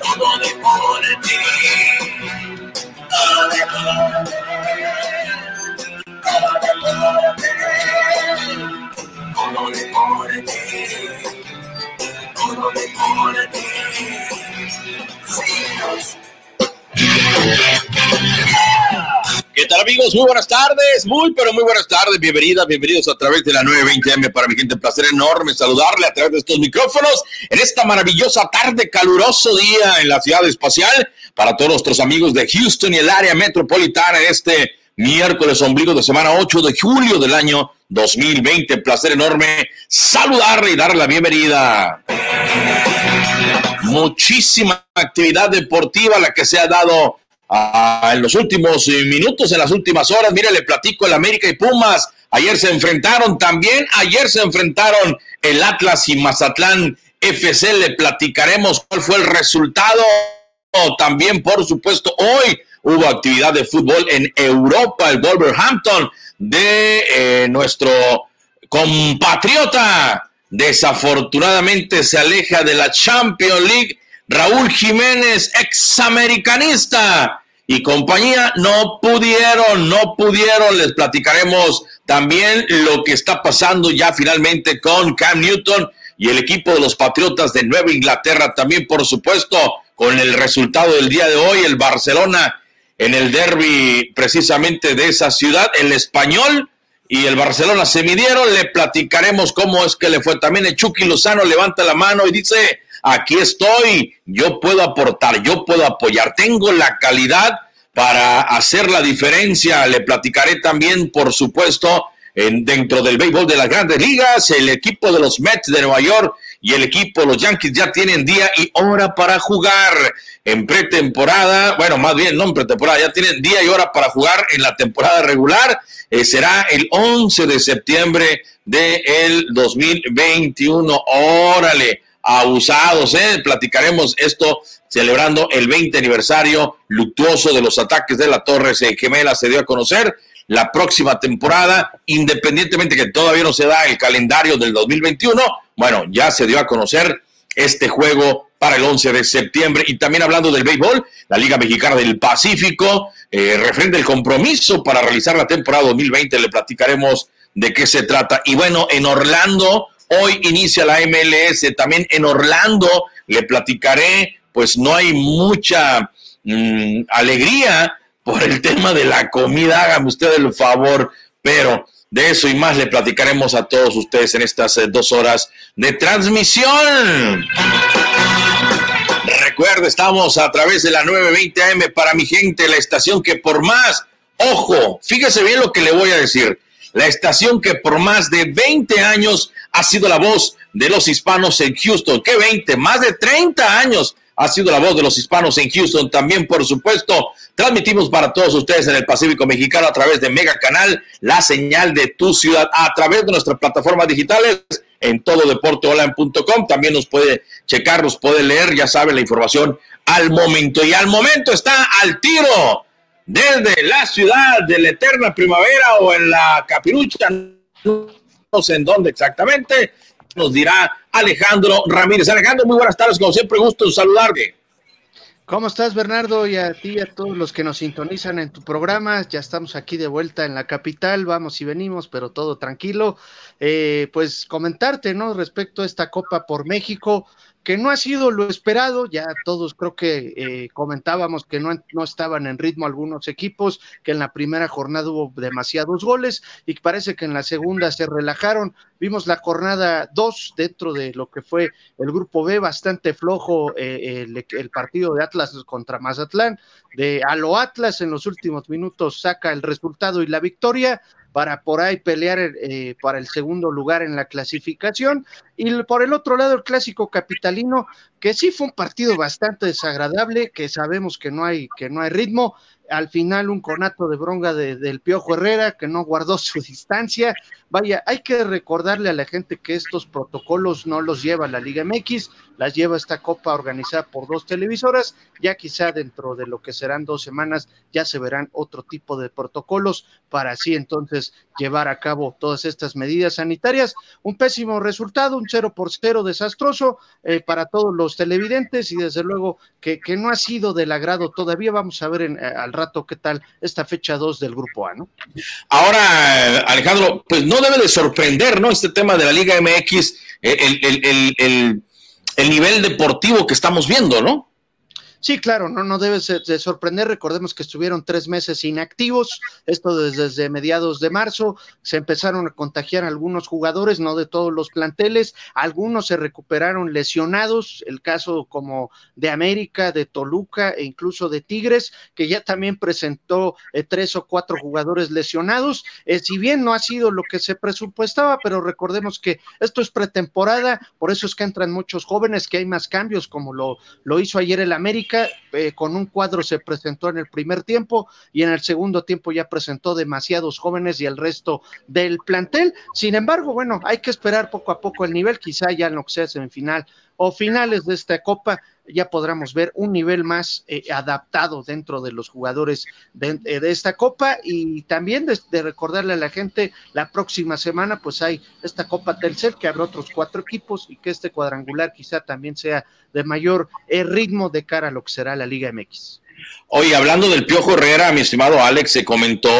Todo deporte. Todo deporte. Todo deporte. Todo deporte. Todo deporte. Síguenos. ¿Qué tal amigos? Muy buenas tardes, muy pero muy buenas tardes, bienvenidas, bienvenidos a través de la 920M para mi gente, placer enorme saludarle a través de estos micrófonos en esta maravillosa tarde, caluroso día en la ciudad espacial para todos nuestros amigos de Houston y el área metropolitana en este miércoles ombligo de semana 8 de julio del año 2020, placer enorme saludarle y darle la bienvenida. Muchísima actividad deportiva la que se ha dado Ah, en los últimos eh, minutos, en las últimas horas. Mire, le platico el América y Pumas. Ayer se enfrentaron también. Ayer se enfrentaron el Atlas y Mazatlán FC. Le platicaremos cuál fue el resultado. También, por supuesto, hoy hubo actividad de fútbol en Europa. El Wolverhampton de eh, nuestro compatriota. Desafortunadamente se aleja de la Champions League Raúl Jiménez, examericanista y compañía, no pudieron, no pudieron. Les platicaremos también lo que está pasando ya finalmente con Cam Newton y el equipo de los Patriotas de Nueva Inglaterra. También, por supuesto, con el resultado del día de hoy, el Barcelona en el derby precisamente de esa ciudad, el español y el Barcelona se midieron. Le platicaremos cómo es que le fue. También el Chucky Lozano levanta la mano y dice aquí estoy, yo puedo aportar, yo puedo apoyar, tengo la calidad para hacer la diferencia. Le platicaré también, por supuesto, en, dentro del béisbol de las grandes ligas, el equipo de los Mets de Nueva York y el equipo de los Yankees ya tienen día y hora para jugar en pretemporada, bueno, más bien no en pretemporada, ya tienen día y hora para jugar en la temporada regular. Eh, será el 11 de septiembre del el 2021. Órale, abusados, ¿eh? Platicaremos esto celebrando el 20 aniversario luctuoso de los ataques de la Torre Gemela, se dio a conocer la próxima temporada, independientemente que todavía no se da el calendario del 2021, bueno, ya se dio a conocer este juego para el 11 de septiembre. Y también hablando del béisbol, la Liga Mexicana del Pacífico eh, refrenda el compromiso para realizar la temporada 2020, le platicaremos de qué se trata. Y bueno, en Orlando, Hoy inicia la MLS, también en Orlando, le platicaré, pues no hay mucha mm, alegría por el tema de la comida, hágame usted el favor, pero de eso y más le platicaremos a todos ustedes en estas eh, dos horas de transmisión. Recuerde, estamos a través de la 920 AM para mi gente, la estación que por más, ojo, fíjese bien lo que le voy a decir, la estación que por más de 20 años ha sido la voz de los hispanos en Houston. ¿Qué 20? Más de 30 años ha sido la voz de los hispanos en Houston. También, por supuesto, transmitimos para todos ustedes en el Pacífico Mexicano a través de Mega Canal, la señal de tu ciudad, a través de nuestras plataformas digitales en tododeporteonline.com. También nos puede checar, nos puede leer, ya sabe, la información al momento. Y al momento está al tiro desde la ciudad de la eterna primavera o en la capirucha en dónde exactamente, nos dirá Alejandro Ramírez. Alejandro, muy buenas tardes, como siempre, gusto saludarte. ¿Cómo estás, Bernardo? Y a ti y a todos los que nos sintonizan en tu programa. Ya estamos aquí de vuelta en la capital, vamos y venimos, pero todo tranquilo. Eh, pues comentarte, ¿no? Respecto a esta Copa por México, que no ha sido lo esperado, ya todos creo que eh, comentábamos que no, no, estaban en ritmo algunos equipos, que en la primera jornada hubo demasiados goles y parece que en la segunda se relajaron. Vimos la jornada 2 dentro de lo que fue el grupo B, bastante flojo eh, el, el, partido de Atlas contra Mazatlán, de a lo Atlas en los últimos minutos saca el resultado y la victoria para por ahí pelear eh, para el segundo lugar en la clasificación. Y por el otro lado, el clásico capitalino, que sí fue un partido bastante desagradable, que sabemos que no hay, que no hay ritmo. al final un conato de bronca del Piojo Herrera que no guardó su distancia. Vaya, hay que recordarle a la gente que estos protocolos no los lleva la Liga MX, las lleva esta copa organizada por dos televisoras, ya quizá dentro de lo que serán dos semanas ya se verán otro tipo de protocolos para así entonces llevar a cabo todas estas medidas sanitarias. Un pésimo resultado, un cero por cero desastroso eh, para todos los televidentes y desde luego que, que, no ha sido del agrado todavía. Vamos a ver en, eh, al rato qué tal esta fecha 2 del grupo A, ¿no? Ahora, Alejandro, pues no debe de sorprender, ¿no? Este tema de la Liga MX, eh, el, el, el, el nivel deportivo que estamos viendo, ¿no? Sí, claro, no, no debe de sorprender. Recordemos que estuvieron tres meses inactivos, esto desde, mediados de marzo. Se empezaron a contagiar algunos jugadores, no de todos los planteles. Algunos se recuperaron lesionados, el caso como de América, de Toluca e incluso de Tigres, que ya también presentó eh, tres o cuatro jugadores lesionados. Eh, si bien no ha sido lo que se presupuestaba, pero recordemos que esto es pretemporada, por eso es que entran muchos jóvenes, que hay más cambios, como lo, lo hizo ayer el América eh, con un cuadro se presentó en el primer tiempo y en el segundo tiempo ya presentó demasiados jóvenes y el resto del plantel. Sin embargo, bueno, hay que esperar poco a poco el nivel, quizá ya que sea semifinal o finales de esta Copa ya podremos ver un nivel más eh, adaptado dentro de los jugadores de, eh, esta Copa y también de, de, recordarle a la gente la próxima semana pues hay esta Copa Telcel que habrá otros cuatro equipos y que este cuadrangular quizá también sea de mayor eh, ritmo de cara a lo que será la Liga MX. Oye, hablando del Piojo Herrera, mi estimado Alex, se comentó,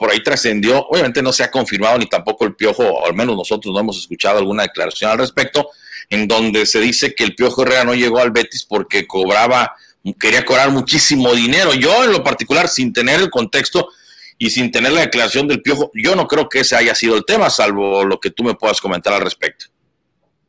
por ahí trascendió, obviamente no se ha confirmado ni tampoco el Piojo, o al menos nosotros no hemos escuchado alguna declaración al respecto, en donde se dice que el Piojo Herrera no llegó al Betis porque cobraba, quería cobrar muchísimo dinero. Yo en lo particular, sin tener el contexto y sin tener la declaración del Piojo, yo no creo que ese haya sido el tema, salvo lo que tú me puedas comentar al respecto.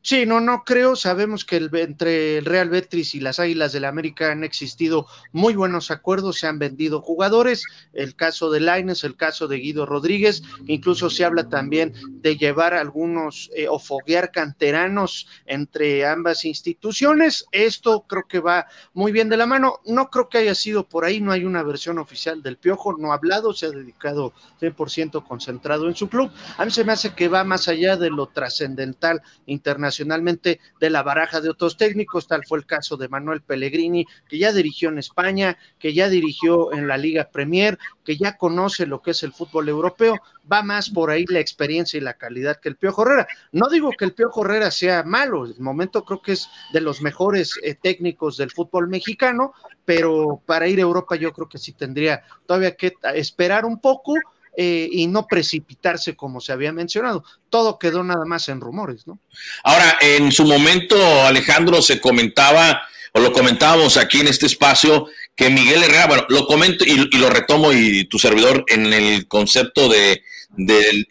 Sí, no, no creo. Sabemos que el, entre el Real Betis y las Águilas del la América han existido muy buenos acuerdos, se han vendido jugadores, el caso de Laines, el caso de Guido Rodríguez, incluso se habla también de llevar algunos eh, o foguear canteranos entre ambas instituciones. Esto creo que va muy bien de la mano. No creo que haya sido por ahí, no hay una versión oficial del Piojo, no ha hablado, se ha dedicado 100% concentrado en su club. A mí se me hace que va más allá de lo trascendental internacional internacionalmente de la baraja de otros técnicos, tal fue el caso de Manuel Pellegrini, que ya dirigió en España, que ya dirigió en la Liga Premier, que ya conoce lo que es el fútbol europeo, va más por ahí la experiencia y la calidad que el Piojo Herrera. No digo que el Piojo Herrera sea malo, el momento creo que es de los mejores eh, técnicos del fútbol mexicano, pero para ir a Europa yo creo que sí tendría todavía que esperar un poco eh, y no precipitarse como se había mencionado. Todo quedó nada más en rumores, ¿no? Ahora, en su momento, Alejandro, se comentaba, o lo comentábamos aquí en este espacio, que Miguel Herrera, bueno, lo comento y, lo retomo y tu servidor en el concepto de, de,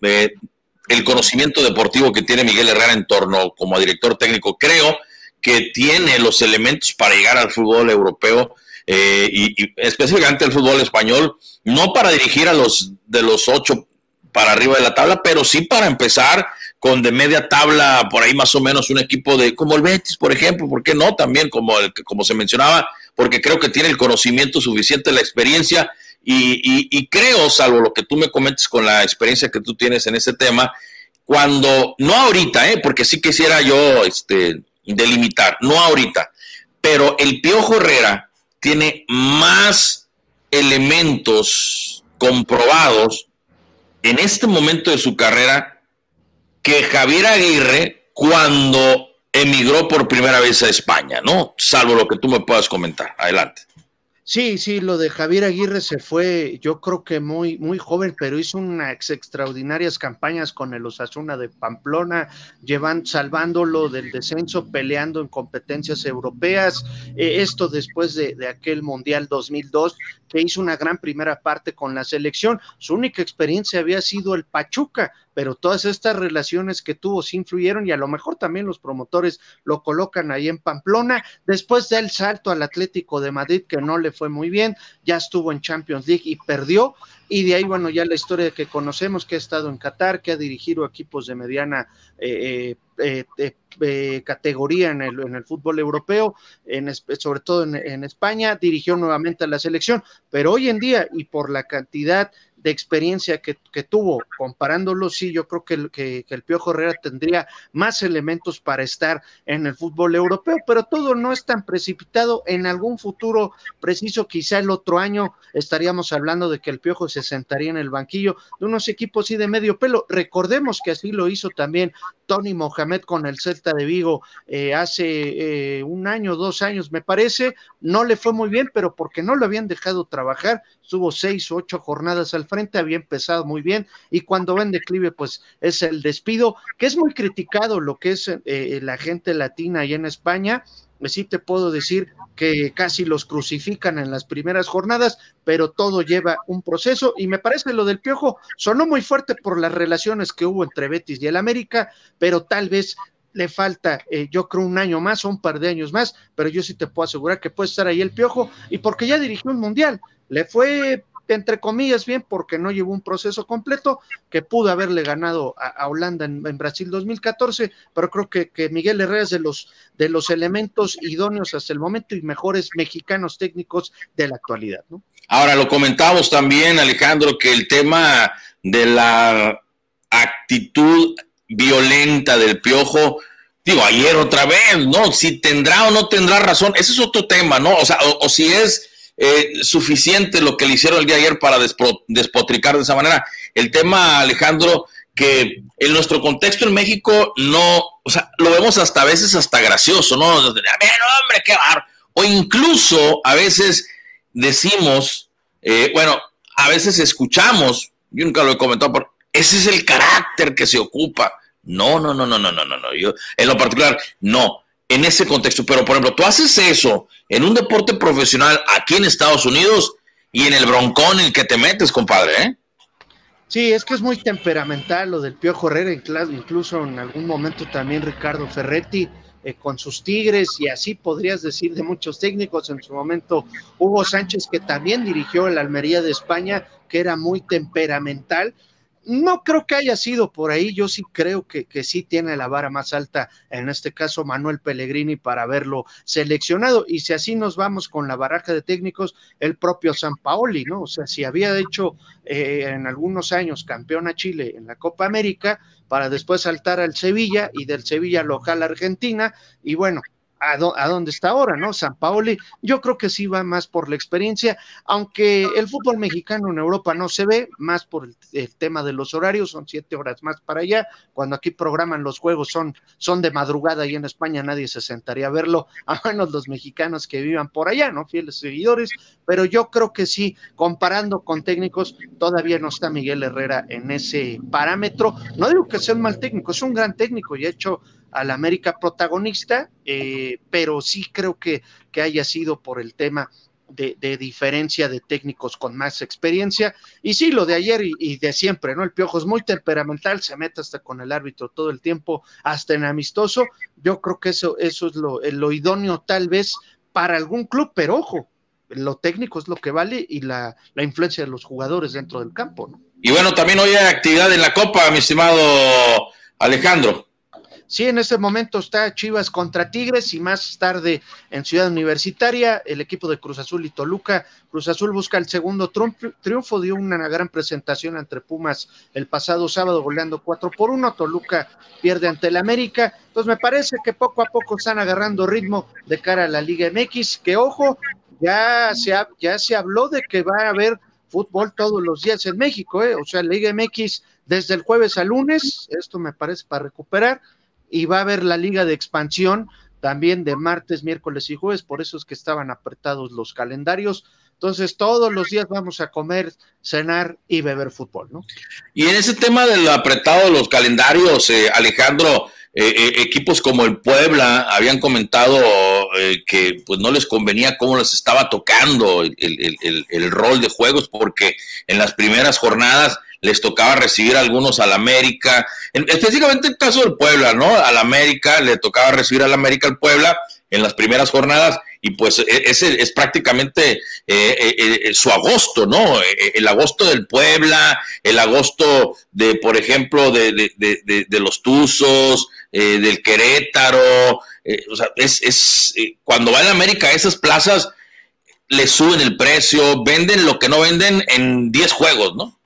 de, el conocimiento deportivo que tiene Miguel Herrera en torno como director técnico. Creo que tiene los elementos para llegar al fútbol europeo eh, y, específicamente el fútbol español, no para dirigir a los de los ocho para arriba de la tabla, pero sí para empezar con de media tabla, por ahí más o menos un equipo de, como el Betis, por ejemplo, ¿por qué no? También como, el, como se mencionaba, porque creo que tiene el conocimiento suficiente, la experiencia, y creo, salvo lo que tú me comentes con la experiencia que tú tienes en ese tema, cuando, no ahorita, ¿eh? porque sí quisiera yo este, delimitar, no ahorita, pero el Piojo Herrera, tiene más elementos comprobados en este momento de su carrera que Javier Aguirre cuando emigró por primera vez a España, ¿no? Salvo lo que tú me puedas comentar. Adelante. Sí, sí, lo de Javier Aguirre se fue, yo creo que muy, muy joven, pero hizo unas extraordinarias campañas con el Osasuna de Pamplona, llevan, salvándolo del descenso, peleando en competencias europeas. Eh, esto después de, de, aquel Mundial 2002, que hizo una gran primera parte con la selección. Su única experiencia había sido el Pachuca, pero todas estas relaciones que tuvo sí influyeron y a lo mejor también los promotores lo colocan ahí en Pamplona. Después del salto al Atlético de Madrid, que no le fue muy bien, ya estuvo en Champions League y perdió. Y de ahí, bueno, ya la historia que conocemos, que ha estado en Qatar, que ha dirigido equipos de mediana eh, eh, eh, categoría en el, fútbol europeo, sobre todo en, en España, dirigió nuevamente a la selección, pero hoy en día y por la cantidad de experiencia que, que, tuvo, comparándolo, sí, yo creo que el, que, el Piojo Herrera tendría más elementos para estar en el fútbol europeo, pero todo no es tan precipitado. En algún futuro preciso, quizá el otro año, estaríamos hablando de que el Piojo se sentaría en el banquillo de unos equipos y de medio pelo. Recordemos que así lo hizo también Tony Mohamed con el Celta de Vigo eh, hace eh, un año, dos años, me parece. No le fue muy bien, pero porque no lo habían dejado trabajar, estuvo seis o ocho jornadas al frente, había empezado muy bien y cuando va en declive, pues es el despido, que es muy criticado lo que es eh, la gente latina y en España. Sí te puedo decir que casi los crucifican en las primeras jornadas, pero todo lleva un proceso y me parece lo del Piojo sonó muy fuerte por las relaciones que hubo entre Betis y el América, pero tal vez le falta, eh, yo creo, un año más o un par de años más, pero yo sí te puedo asegurar que puede estar ahí el Piojo y porque ya dirigió un mundial, le fue entre comillas bien porque no llevó un proceso completo que pudo haberle ganado a, Holanda en, en, Brasil 2014, pero creo que, que, Miguel Herrera es de los, de los elementos idóneos hasta el momento y mejores mexicanos técnicos de la actualidad. ¿no? Ahora lo comentamos también, Alejandro, que el tema de la actitud violenta del piojo, digo, ayer otra vez, ¿no? Si tendrá o no tendrá razón, ese es otro tema, ¿no? O sea, o, si es eh, suficiente lo que le hicieron el día de ayer para despotricar de esa manera. El tema, Alejandro, que en nuestro contexto en México no, o sea, lo vemos hasta a veces hasta gracioso, ¿no? Hombre, qué bar. O incluso a veces decimos, eh, bueno, a veces escuchamos, yo nunca lo he comentado, pero ese es el carácter que se ocupa. No, no, no, no, no, no, no, no. Yo, en lo particular, no en ese contexto. Pero, por ejemplo, tú haces eso en un deporte profesional aquí en Estados Unidos y en el broncón en el que te metes, compadre, ¿eh? Sí, es que es muy temperamental lo del Piojo Herrera, incluso en algún momento también Ricardo Ferretti eh, con sus Tigres y así podrías decir de muchos técnicos. En su momento Hugo Sánchez, que también dirigió el Almería de España, que era muy temperamental no creo que haya sido por ahí, yo sí creo que, que, sí tiene la vara más alta, en este caso Manuel Pellegrini, para haberlo seleccionado. Y si así nos vamos con la baraja de técnicos, el propio San Paoli, ¿no? O sea, si había hecho eh, en algunos años campeón a Chile en la Copa América, para después saltar al Sevilla y del Sevilla local a Argentina, y bueno, a, do, a, dónde está ahora, ¿no? San Paoli, yo creo que sí va más por la experiencia, aunque el fútbol mexicano en Europa no se ve, más por el, el, tema de los horarios, son siete horas más para allá, cuando aquí programan los juegos son, son de madrugada y en España nadie se sentaría a verlo, a menos los mexicanos que vivan por allá, ¿no? Fieles seguidores, pero yo creo que sí, comparando con técnicos, todavía no está Miguel Herrera en ese parámetro, no digo que sea un mal técnico, es un gran técnico y ha hecho al América protagonista, eh, pero sí creo que, que, haya sido por el tema de, diferencia de técnicos con más experiencia. Y sí, lo de ayer y, de siempre, ¿no? El Piojo es muy temperamental, se mete hasta con el árbitro todo el tiempo, hasta en amistoso. Yo creo que eso, eso es lo, lo idóneo tal vez para algún club, pero ojo, lo técnico es lo que vale y la, la influencia de los jugadores dentro del campo, ¿no? Y bueno, también hoy hay actividad en la Copa, mi estimado Alejandro. Sí, en este momento está Chivas contra Tigres y más tarde en Ciudad Universitaria, el equipo de Cruz Azul y Toluca. Cruz Azul busca el segundo triunfo, dio una gran presentación entre Pumas el pasado sábado, goleando 4 por 1. Toluca pierde ante el América. Entonces me parece que poco a poco están agarrando ritmo de cara a la Liga MX, que ojo, ya se, ha, ya se habló de que va a haber fútbol todos los días en México, ¿eh? o sea, Liga MX desde el jueves al lunes, esto me parece para recuperar y va a haber la liga de expansión también de martes, miércoles y jueves, por eso es que estaban apretados los calendarios. Entonces, todos los días vamos a comer, cenar y beber fútbol, ¿no? Y en ese tema del apretado de los calendarios, eh, Alejandro, eh, eh, equipos como el Puebla habían comentado eh, que pues no les convenía cómo les estaba tocando el, el, el, el, rol de juegos, porque en las primeras jornadas les tocaba recibir a algunos al América, específicamente el caso del Puebla, ¿no? Al América le tocaba recibir al América al Puebla en las primeras jornadas y pues e, ese es prácticamente eh, eh, eh, su agosto, ¿no? El agosto del Puebla, el agosto de, por ejemplo, de, de, de los Tuzos, del Querétaro, o sea, es, es cuando va el América a esas plazas, le suben el precio, venden lo que no venden en 10 juegos, ¿no?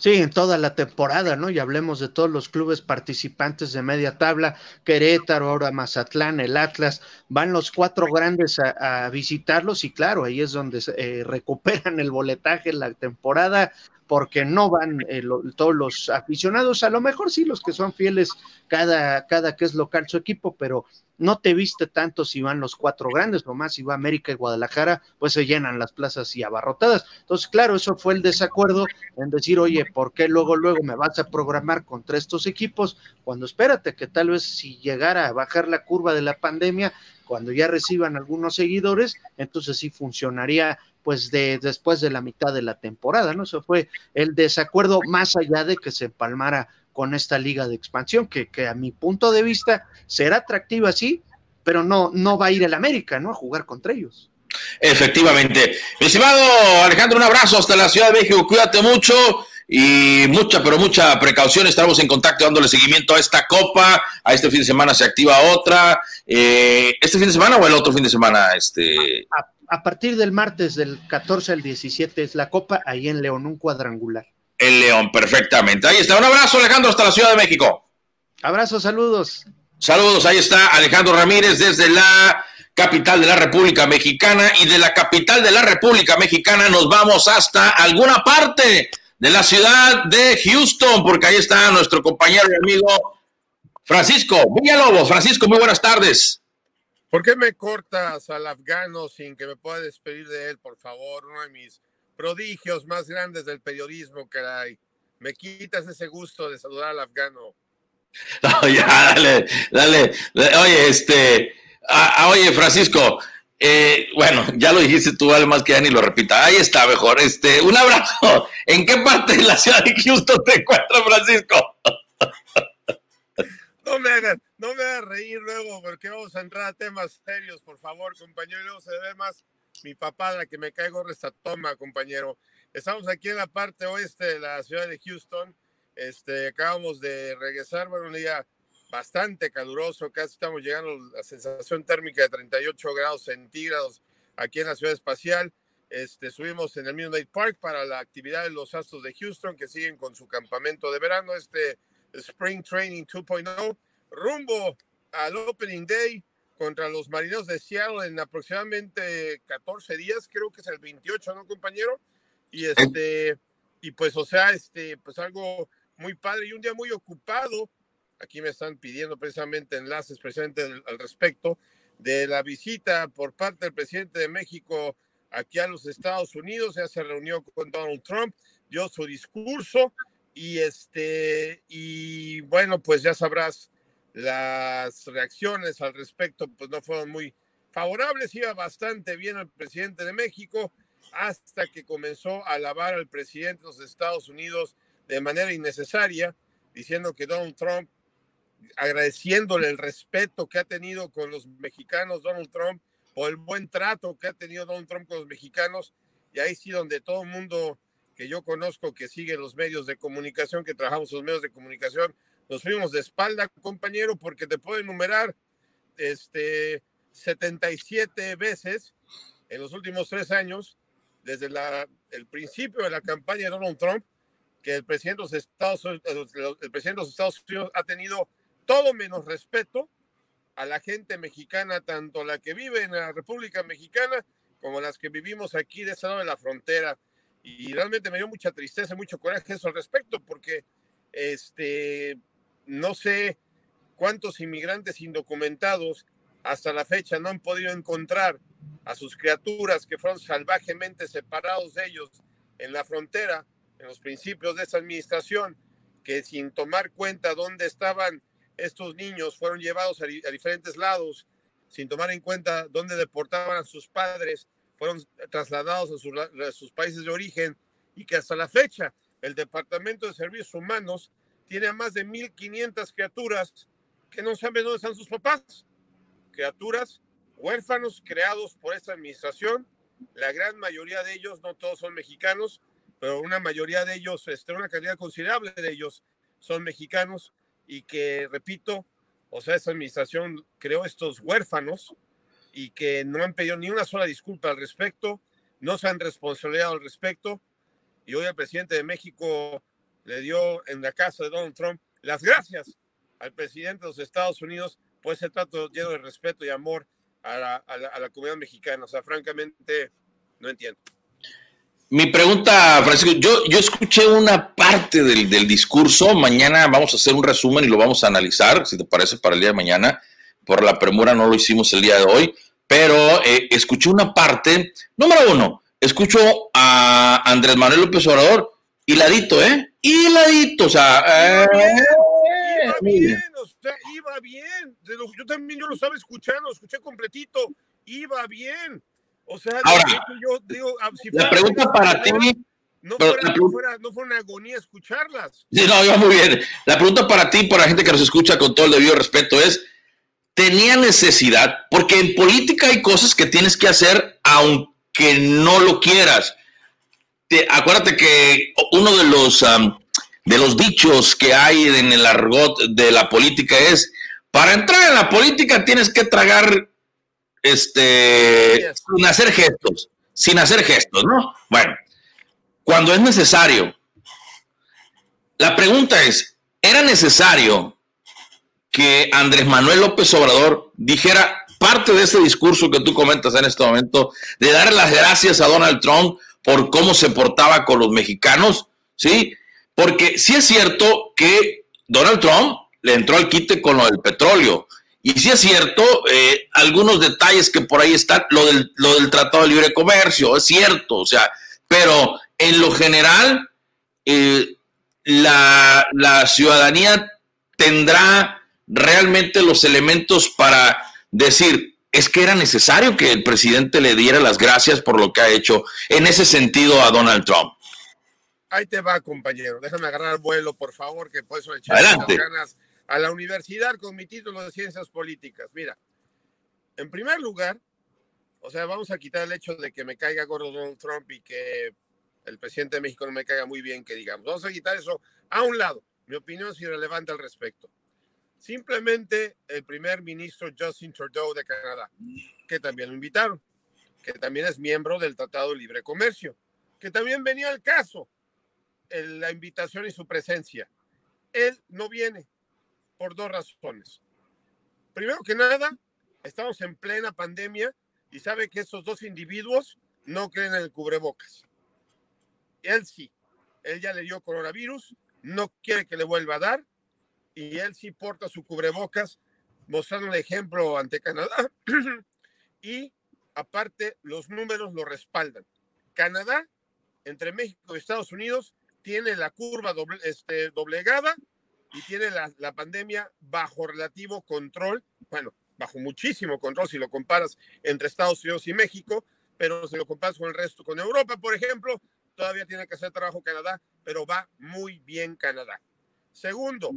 Sí, en toda la temporada, ¿no? Y hablemos de todos los clubes participantes de media tabla, Querétaro, ahora Mazatlán, el Atlas, van los cuatro grandes a, visitarlos y claro, ahí es donde eh, recuperan el boletaje en la temporada porque no van eh, todos los aficionados, a lo mejor sí los que son fieles cada, cada que es local su equipo, pero no te viste tanto si van los cuatro grandes, nomás si va América y Guadalajara, pues se llenan las plazas y abarrotadas. Entonces, claro, eso fue el desacuerdo en decir, oye, ¿por qué luego, luego me vas a programar contra estos equipos? Cuando espérate que tal vez si llegara a bajar la curva de la pandemia, cuando ya reciban algunos seguidores, entonces sí funcionaría pues de después de la mitad de la temporada, ¿no? Eso fue el desacuerdo más allá de que se empalmara con esta liga de expansión, que, que a mi punto de vista será atractiva, sí, pero no, no va a ir el América, ¿no? A jugar contra ellos. Efectivamente. Mi estimado Alejandro, un abrazo hasta la Ciudad de México, cuídate mucho y mucha, pero mucha precaución. Estamos en contacto dándole seguimiento a esta copa. A este fin de semana se activa otra. Eh, ¿Este fin de semana o el otro fin de semana? Este... A, a, partir del martes, del 14 al 17, es la copa ahí en León, un cuadrangular el León, perfectamente. Ahí está. Un abrazo, Alejandro, hasta la Ciudad de México. Abrazo, saludos. Saludos, ahí está Alejandro Ramírez desde la capital de la República Mexicana y de la capital de la República Mexicana nos vamos hasta alguna parte de la ciudad de Houston, porque ahí está nuestro compañero y amigo Francisco Villalobos. Francisco, muy buenas tardes. ¿Por qué me cortas al afgano sin que me pueda despedir de él, por favor? Uno de mis prodigios más grandes del periodismo, caray. Me quitas ese gusto de saludar al afgano. No, ya, dale, dale. Oye, este, oye, Francisco, eh, bueno, ya lo dijiste tú, además que ya ni lo repita. Ahí está, mejor. Este, un abrazo. ¿En qué parte de la ciudad de Houston te encuentras, Francisco? No me hagan, no me hagan reír luego, porque vamos a entrar a temas serios, por favor, compañero. Luego se ve más mi papá, la que me caigo esta toma, compañero. Estamos aquí en la parte oeste de la ciudad de Houston. Este, acabamos de regresar, bueno, un día bastante caluroso, casi estamos llegando a la sensación térmica de 38 grados centígrados aquí en la ciudad espacial. Este, subimos en el Midnight Park para la actividad de los Astros de Houston que siguen con su campamento de verano, este Spring Training 2.0, rumbo al Opening Day contra los Marineros de Seattle en aproximadamente 14 días, creo que es el 28, ¿no, compañero? Y este, y pues, o sea, este, pues algo muy padre y un día muy ocupado. Aquí me están pidiendo precisamente enlaces precisamente al respecto de la visita por parte del presidente de México aquí a los Estados Unidos. Ya se reunió con Donald Trump, dio su discurso y este, y bueno, pues ya sabrás las reacciones al respecto pues no fueron muy favorables, iba bastante bien el presidente de México hasta que comenzó a alabar al presidente de los Estados Unidos de manera innecesaria, diciendo que Donald Trump, agradeciéndole el respeto que ha tenido con los mexicanos, Donald Trump, por el buen trato que ha tenido Donald Trump con los mexicanos, y ahí sí donde todo el mundo que yo conozco, que sigue los medios de comunicación, que trabajamos los medios de comunicación, nos fuimos de espalda, compañero, porque te puedo enumerar este, 77 veces en los últimos tres años, desde la, el principio de la campaña de Donald Trump, que el presidente, de los Estados, el presidente de los Estados Unidos ha tenido todo menos respeto a la gente mexicana, tanto la que vive en la República Mexicana como las que vivimos aquí de ese lado de la frontera. Y realmente me dio mucha tristeza, mucho coraje eso al respecto, porque este, no sé cuántos inmigrantes indocumentados hasta la fecha no han podido encontrar a sus criaturas que fueron salvajemente separados de ellos en la frontera, en los principios de esa administración, que sin tomar cuenta dónde estaban estos niños fueron llevados a, diferentes lados, sin tomar en cuenta dónde deportaban a sus padres, fueron trasladados a, a sus países de origen y que hasta la fecha el Departamento de Servicios Humanos tiene a más de 1.500 criaturas que no saben dónde están sus papás. Criaturas huérfanos creados por esta administración. La gran mayoría de ellos, no todos son mexicanos, pero una mayoría de ellos, este, una cantidad considerable de ellos son mexicanos y que, repito, o sea, esta administración creó estos huérfanos y que no han pedido ni una sola disculpa al respecto, no se han responsabilizado al respecto. Y hoy el presidente de México le dio en la casa de Donald Trump las gracias al presidente de los Estados Unidos por ese trato lleno de respeto y amor a la, a la, a la comunidad mexicana. O sea, francamente, no entiendo. Mi pregunta, Francisco, yo, yo escuché una parte del, del, discurso, mañana vamos a hacer un resumen y lo vamos a analizar, si te parece, para el día de mañana. Por la premura no lo hicimos el día de hoy, pero eh, escuché una parte, número uno, escucho a Andrés Manuel López Obrador, hiladito, ¿eh? Hiladito, o sea... Eh, iba bien, o sea, iba bien. Yo también yo lo estaba escuchando, lo escuché completito, iba bien. O sea, Ahora, yo digo, ah, si la pregunta para ti. No fuera, no, fuera, no fuera, una agonía escucharlas. Sí, no, iba muy bien. La pregunta para ti, para la gente que nos escucha con todo el debido respeto, es: ¿tenía necesidad? Porque en política hay cosas que tienes que hacer aunque no lo quieras. Te, acuérdate que uno de los, um, de los dichos que hay en el argot de la política es: para entrar en la política tienes que tragar este, sin hacer gestos, sin hacer gestos, ¿no? Bueno, cuando es necesario, la pregunta es, ¿era necesario que Andrés Manuel López Obrador dijera parte de ese discurso que tú comentas en este momento, de dar las gracias a Donald Trump por cómo se portaba con los mexicanos? ¿Sí? Porque sí es cierto que Donald Trump le entró al quite con lo del petróleo, y sí es cierto, eh, algunos detalles que por ahí están, lo del, Tratado de Libre Comercio, es cierto, o sea, pero en lo general, eh, la, ciudadanía tendrá realmente los elementos para decir, es que era necesario que el presidente le diera las gracias por lo que ha hecho en ese sentido a Donald Trump. Ahí te va, compañero. Déjame agarrar vuelo, por favor, que por eso le Adelante. ganas a la universidad con mi título de ciencias políticas. Mira, en primer lugar, o sea, vamos a quitar el hecho de que me caiga gordo Donald Trump y que el presidente de México no me caiga muy bien, que digamos. Vamos a quitar eso a un lado. Mi opinión es irrelevante al respecto. Simplemente el primer ministro Justin Trudeau de Canadá, que también lo invitaron, que también es miembro del Tratado de Libre Comercio, que también venía al caso la invitación y su presencia. Él no viene, por dos razones. Primero que nada, estamos en plena pandemia y sabe que estos dos individuos no creen en el cubrebocas. Él sí, él ya le dio coronavirus, no quiere que le vuelva a dar y él sí porta su cubrebocas mostrando un ejemplo ante Canadá y aparte los números lo respaldan. Canadá, entre México y Estados Unidos, tiene la curva doble, este, doblegada y tiene la, la, pandemia bajo relativo control, bueno, bajo muchísimo control si lo comparas entre Estados Unidos y México, pero si lo comparas con el resto, con Europa, por ejemplo, todavía tiene que hacer trabajo Canadá, pero va muy bien Canadá. Segundo,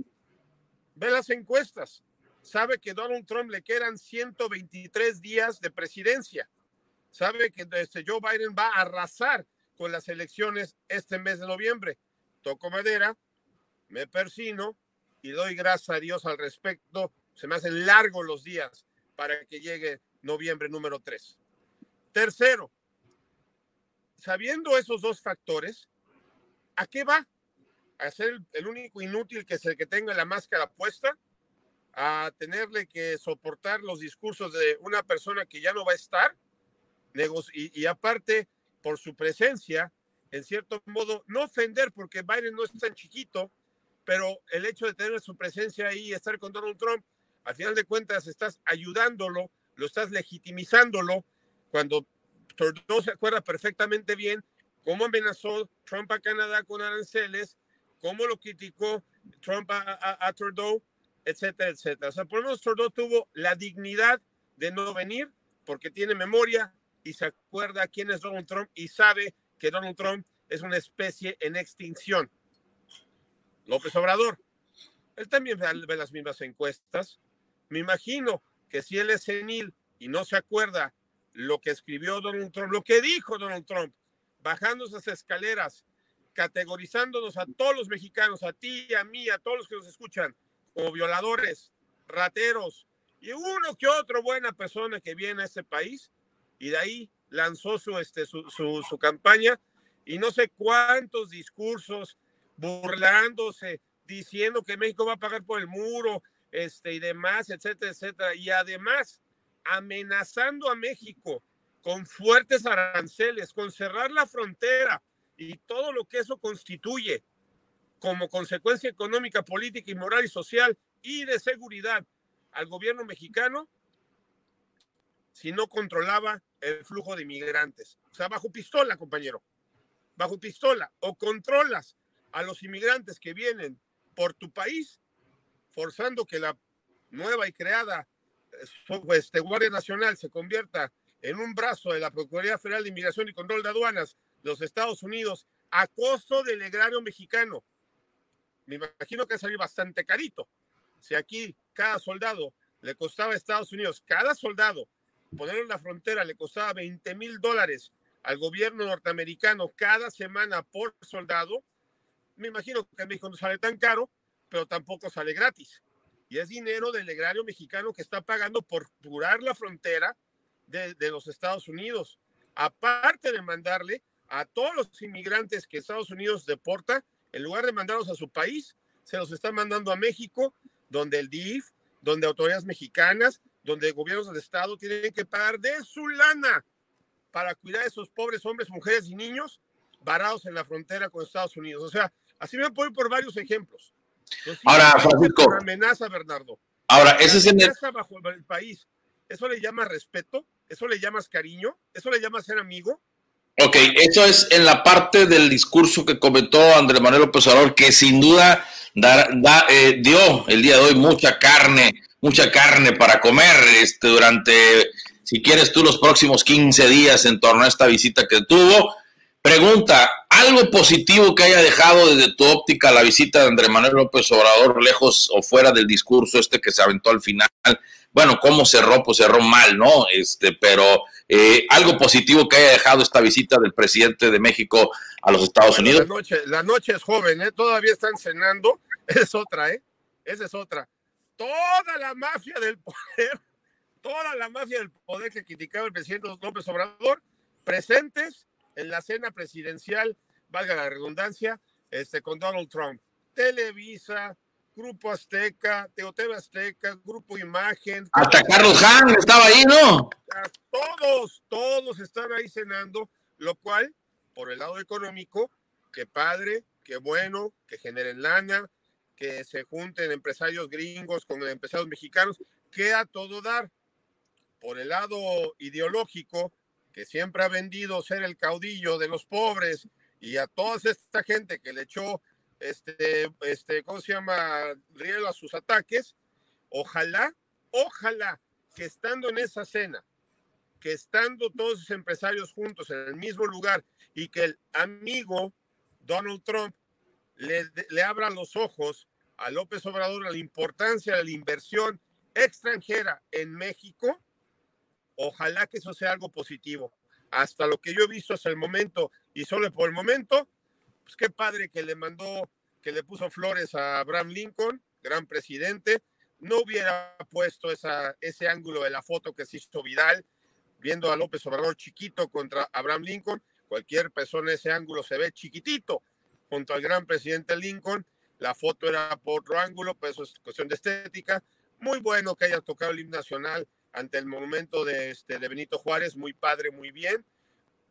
ve las encuestas. Sabe que Donald Trump le quedan 123 días de presidencia. Sabe que este Joe Biden va a arrasar con las elecciones este mes de noviembre. Toco madera, me persino y doy gracias a Dios al respecto. Se me hacen largos los días para que llegue noviembre número 3. Tercero, sabiendo esos dos factores, ¿a qué va? ¿A el único inútil que es el que tenga la máscara puesta? ¿A tenerle que soportar los discursos de una persona que ya no va a estar? Y, y aparte, por su presencia, en cierto modo, no ofender porque Biden no es tan chiquito, pero el hecho de tener su presencia ahí y estar con Donald Trump, al final de cuentas estás ayudándolo, lo estás legitimizándolo, cuando Trudeau se acuerda perfectamente bien cómo amenazó Trump a Canadá con aranceles, cómo lo criticó Trump a, a, a Trudeau, etcétera, etcétera. O sea, por lo menos Trudeau tuvo la dignidad de no venir porque tiene memoria y se acuerda quién es Donald Trump y sabe que Donald Trump es una especie en extinción. López Obrador, él también ve las mismas encuestas. Me imagino que si él es senil y no se acuerda lo que escribió Donald Trump, lo que dijo Donald Trump, bajando esas escaleras, categorizándonos a todos los mexicanos, a ti, a mí, a todos los que nos escuchan, como violadores, rateros y uno que otro buena persona que viene a este país y de ahí lanzó su, este, su, su, su campaña. Y no sé cuántos discursos burlándose, diciendo que México va a pagar por el muro, este y demás, etcétera, etcétera, y además amenazando a México con fuertes aranceles, con cerrar la frontera y todo lo que eso constituye como consecuencia económica, política y moral y social y de seguridad al gobierno mexicano si no controlaba el flujo de inmigrantes. O sea, bajo pistola, compañero. Bajo pistola. O controlas a los inmigrantes que vienen por tu país, forzando que la nueva y creada este, Guardia Nacional se convierta en un brazo de la Procuraduría Federal de Inmigración y Control de Aduanas los Estados Unidos a costo del egrario mexicano. Me imagino que salió bastante carito. Si aquí cada soldado le costaba a Estados Unidos, cada soldado, poner en la frontera le costaba 20 mil dólares al gobierno norteamericano cada semana por soldado, me imagino que en México no sale tan caro, pero tampoco sale gratis. Y es dinero del egrario mexicano que está pagando por curar la frontera de, de los Estados Unidos. Aparte de mandarle a todos los inmigrantes que Estados Unidos deporta, en lugar de mandarlos a su país, se los está mandando a México, donde el DIF, donde autoridades mexicanas, donde gobiernos del Estado tienen que pagar de su lana para cuidar a esos pobres hombres, mujeres y niños varados en la frontera con Estados Unidos. O sea, así me puedo ir por varios ejemplos. ahora, Francisco. Una amenaza, Bernardo. Ahora, ese es el... bajo el país. ¿Eso le llama respeto? ¿Eso le llamas cariño? ¿Eso le llama ser amigo? Ok, eso es en la parte del discurso que comentó Andrés Manuel López Obrador, que sin duda da, eh, dio el día de hoy mucha carne, mucha carne para comer este, durante, si quieres tú, los próximos 15 días en torno a esta visita que tuvo. Pregunta, ¿algo positivo que haya dejado desde tu óptica la visita de Andrés Manuel López Obrador, lejos o fuera del discurso este que se aventó al final? Bueno, ¿cómo cerró? Pues cerró mal, ¿no? Este, pero eh, algo positivo que haya dejado esta visita del presidente de México a los Estados bueno, Unidos. La noche, la noche es joven, ¿eh? Todavía están cenando. Es otra, ¿eh? Esa es otra. Toda la mafia del poder, toda la mafia del poder que criticaba el presidente López Obrador, presentes en la cena presidencial, valga la redundancia, este, con Donald Trump. Televisa, Grupo Azteca, Teoteva Azteca, Grupo Imagen. Hasta Carlos Han estaba ahí, ¿no? Todos, todos están ahí cenando, lo cual, por el lado económico, qué padre, qué bueno, que generen lana, que se junten empresarios gringos con empresarios mexicanos, queda todo dar. Por el lado ideológico, que siempre ha vendido ser el caudillo de los pobres y a toda esta gente que le echó este, este, ¿cómo se llama? Rielo a sus ataques. Ojalá, ojalá que estando en esa cena, que estando todos los empresarios juntos en el mismo lugar y que el amigo Donald Trump le, le abra los ojos a López Obrador a la importancia de la inversión extranjera en México, ojalá que eso sea algo positivo. Hasta lo que yo he visto hasta el momento y solo por el momento, pues qué padre que le mandó, que le puso flores a Abraham Lincoln, gran presidente. No hubiera puesto ese ángulo de la foto que se hizo Vidal, viendo a López Obrador chiquito contra Abraham Lincoln. Cualquier persona ese ángulo se ve chiquitito junto al gran presidente Lincoln. La foto era por otro ángulo, pero eso es cuestión de estética. Muy bueno que haya tocado el himno nacional ante el monumento de, este, de Benito Juárez, muy padre, muy bien.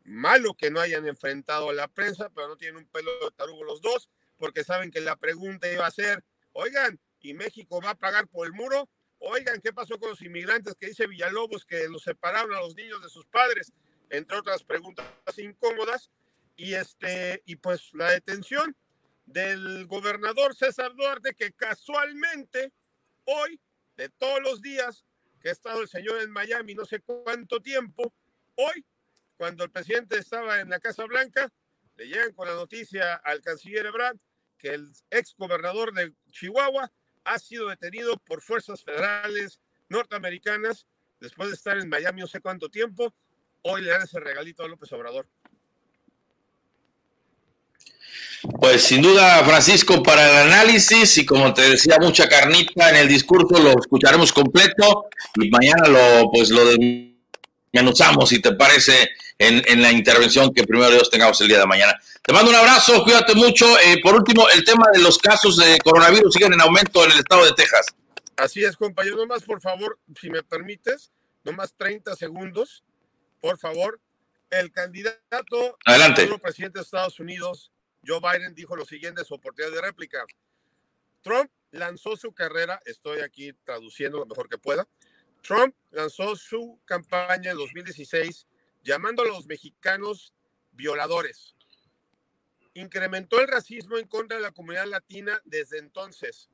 Malo que no hayan enfrentado a la prensa, pero no tienen un pelo de tarugo los dos, porque saben que la pregunta iba a ser, oigan, ¿y México va a pagar por el muro? Oigan, ¿qué pasó con los inmigrantes que dice Villalobos que los separaron a los niños de sus padres? Entre otras preguntas incómodas. Y, este, y pues la detención del gobernador César Duarte, que casualmente hoy, de todos los días que ha estado el señor en Miami, no sé cuánto tiempo, hoy, cuando el presidente estaba en la Casa Blanca, le llegan con la noticia al canciller Ebrard que el ex gobernador de Chihuahua ha sido detenido por fuerzas federales norteamericanas después de estar en Miami no sé cuánto tiempo. Hoy le dan ese regalito a López Obrador. Pues sin duda, Francisco, para el análisis y como te decía, mucha carnita en el discurso, lo escucharemos completo y mañana lo, pues lo desmenuzamos, si te parece, en, en, la intervención que primero Dios tengamos el día de mañana. Te mando un abrazo, cuídate mucho. Eh, por último, el tema de los casos de coronavirus siguen en aumento en el estado de Texas. Así es, compañero. Nomás, por favor, si me permites, nomás 30 segundos, por favor. El candidato Adelante. presidente de Estados Unidos, Joe Biden, dijo lo siguiente, su oportunidad de réplica. Trump lanzó su carrera, estoy aquí traduciendo lo mejor que pueda. Trump lanzó su campaña en 2016 llamando a los mexicanos violadores. Incrementó el racismo en contra de la comunidad latina desde entonces.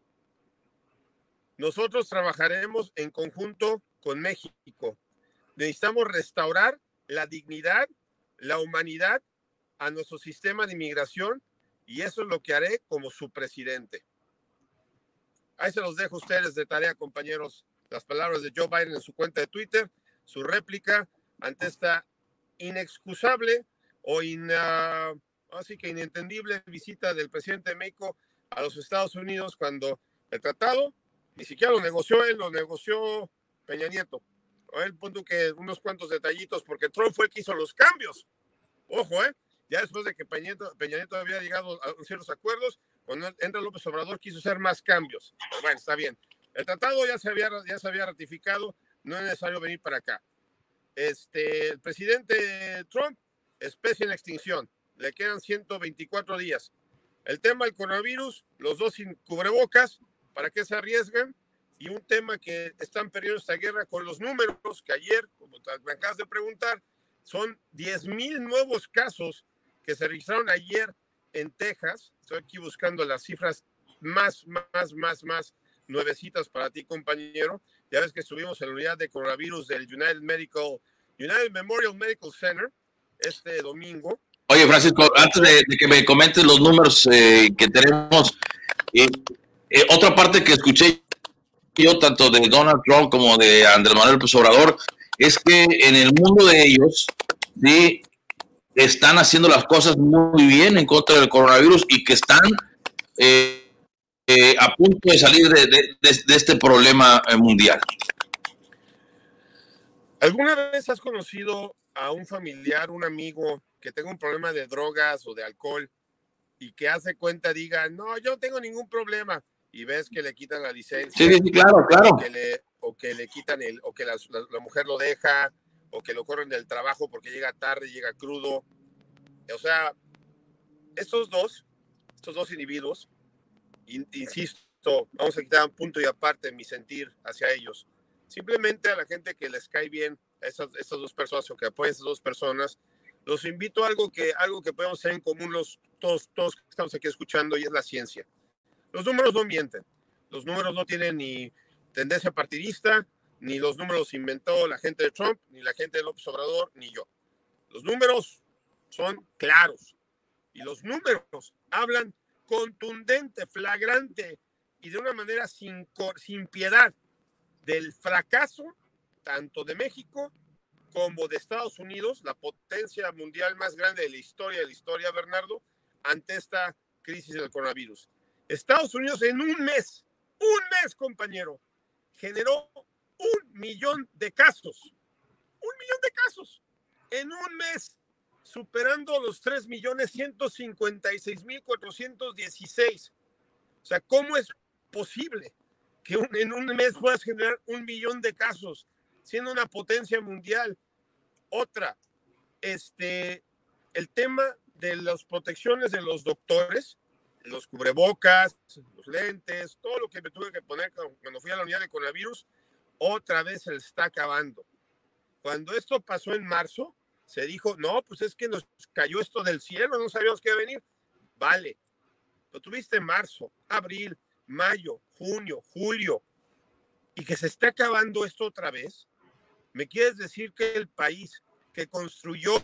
Nosotros trabajaremos en conjunto con México. Necesitamos restaurar la dignidad, la humanidad a nuestro sistema de inmigración y eso es lo que haré como su presidente. Ahí se los dejo ustedes de tarea, compañeros, las palabras de Joe Biden en su cuenta de Twitter, su réplica ante esta inexcusable o in, así que inentendible visita del presidente de México a los Estados Unidos cuando el tratado ni siquiera lo negoció él, lo negoció Peña Nieto. El punto que unos cuantos detallitos, porque Trump fue el que hizo los cambios. Ojo, ¿eh? Ya después de que Peña Nieto, Peña Nieto había llegado a ciertos acuerdos, cuando entra López Obrador quiso hacer más cambios. Bueno, está bien. El tratado ya se había, ya se había ratificado, no es necesario venir para acá. Este, el presidente Trump, especie en extinción, le quedan 124 días. El tema del coronavirus, los dos sin cubrebocas, ¿para qué se arriesgan? Y un tema que están perdiendo esta guerra con los números, que ayer, como me acabas de preguntar, son 10 mil nuevos casos que se registraron ayer en Texas. Estoy aquí buscando las cifras más, más, más, más nuevecitas para ti, compañero. Ya ves que estuvimos en la unidad de coronavirus del United Medical, United Memorial Medical Center este domingo. Oye, Francisco, antes de, de que me comentes los números eh, que tenemos, eh, eh, otra parte que escuché yo, tanto de Donald Trump como de Andrés Manuel López Obrador, es que en el mundo de ellos, sí, están haciendo las cosas muy bien en contra del coronavirus y que están eh, eh, a punto de salir de, de, de, de este problema mundial. ¿Alguna vez has conocido a un familiar, un amigo que tenga un problema de drogas o de alcohol y que hace cuenta diga, no, yo no tengo ningún problema? Y ves que le quitan la licencia. Sí, sí, claro, claro. O que le, o que le quitan el, o que la, la, la mujer lo deja, o que lo corren del trabajo porque llega tarde, llega crudo. O sea, estos dos, estos dos individuos, in, insisto, vamos a quitar un punto y aparte mi sentir hacia ellos. Simplemente a la gente que les cae bien, a estas, estas dos personas o que apoyan a estas dos personas, los invito a algo que, algo que podemos hacer en común los, todos, todos que estamos aquí escuchando y es la ciencia. Los números no mienten. Los números no tienen ni tendencia partidista, ni los números inventó la gente de Trump, ni la gente de López Obrador, ni yo. Los números son claros. Y los números hablan contundente, flagrante y de una manera sin, sin piedad del fracaso tanto de México como de Estados Unidos, la potencia mundial más grande de la historia de la historia, Bernardo, ante esta crisis del coronavirus. Estados Unidos en un mes, un mes, compañero, generó un millón de casos. Un millón de casos. En un mes, superando los 3 millones 156 mil 416. O sea, ¿cómo es posible que en un mes puedas generar un millón de casos, siendo una potencia mundial? Otra, este, el tema de las protecciones de los doctores, los cubrebocas, los lentes, todo lo que me tuve que poner cuando fui a la unidad de coronavirus, otra vez se está acabando. Cuando esto pasó en marzo, se dijo, no, pues es que nos cayó esto del cielo, no sabíamos qué venir. Vale, lo tuviste marzo, abril, mayo, junio, julio, y que se está acabando esto otra vez. ¿Me quieres decir que el país que construyó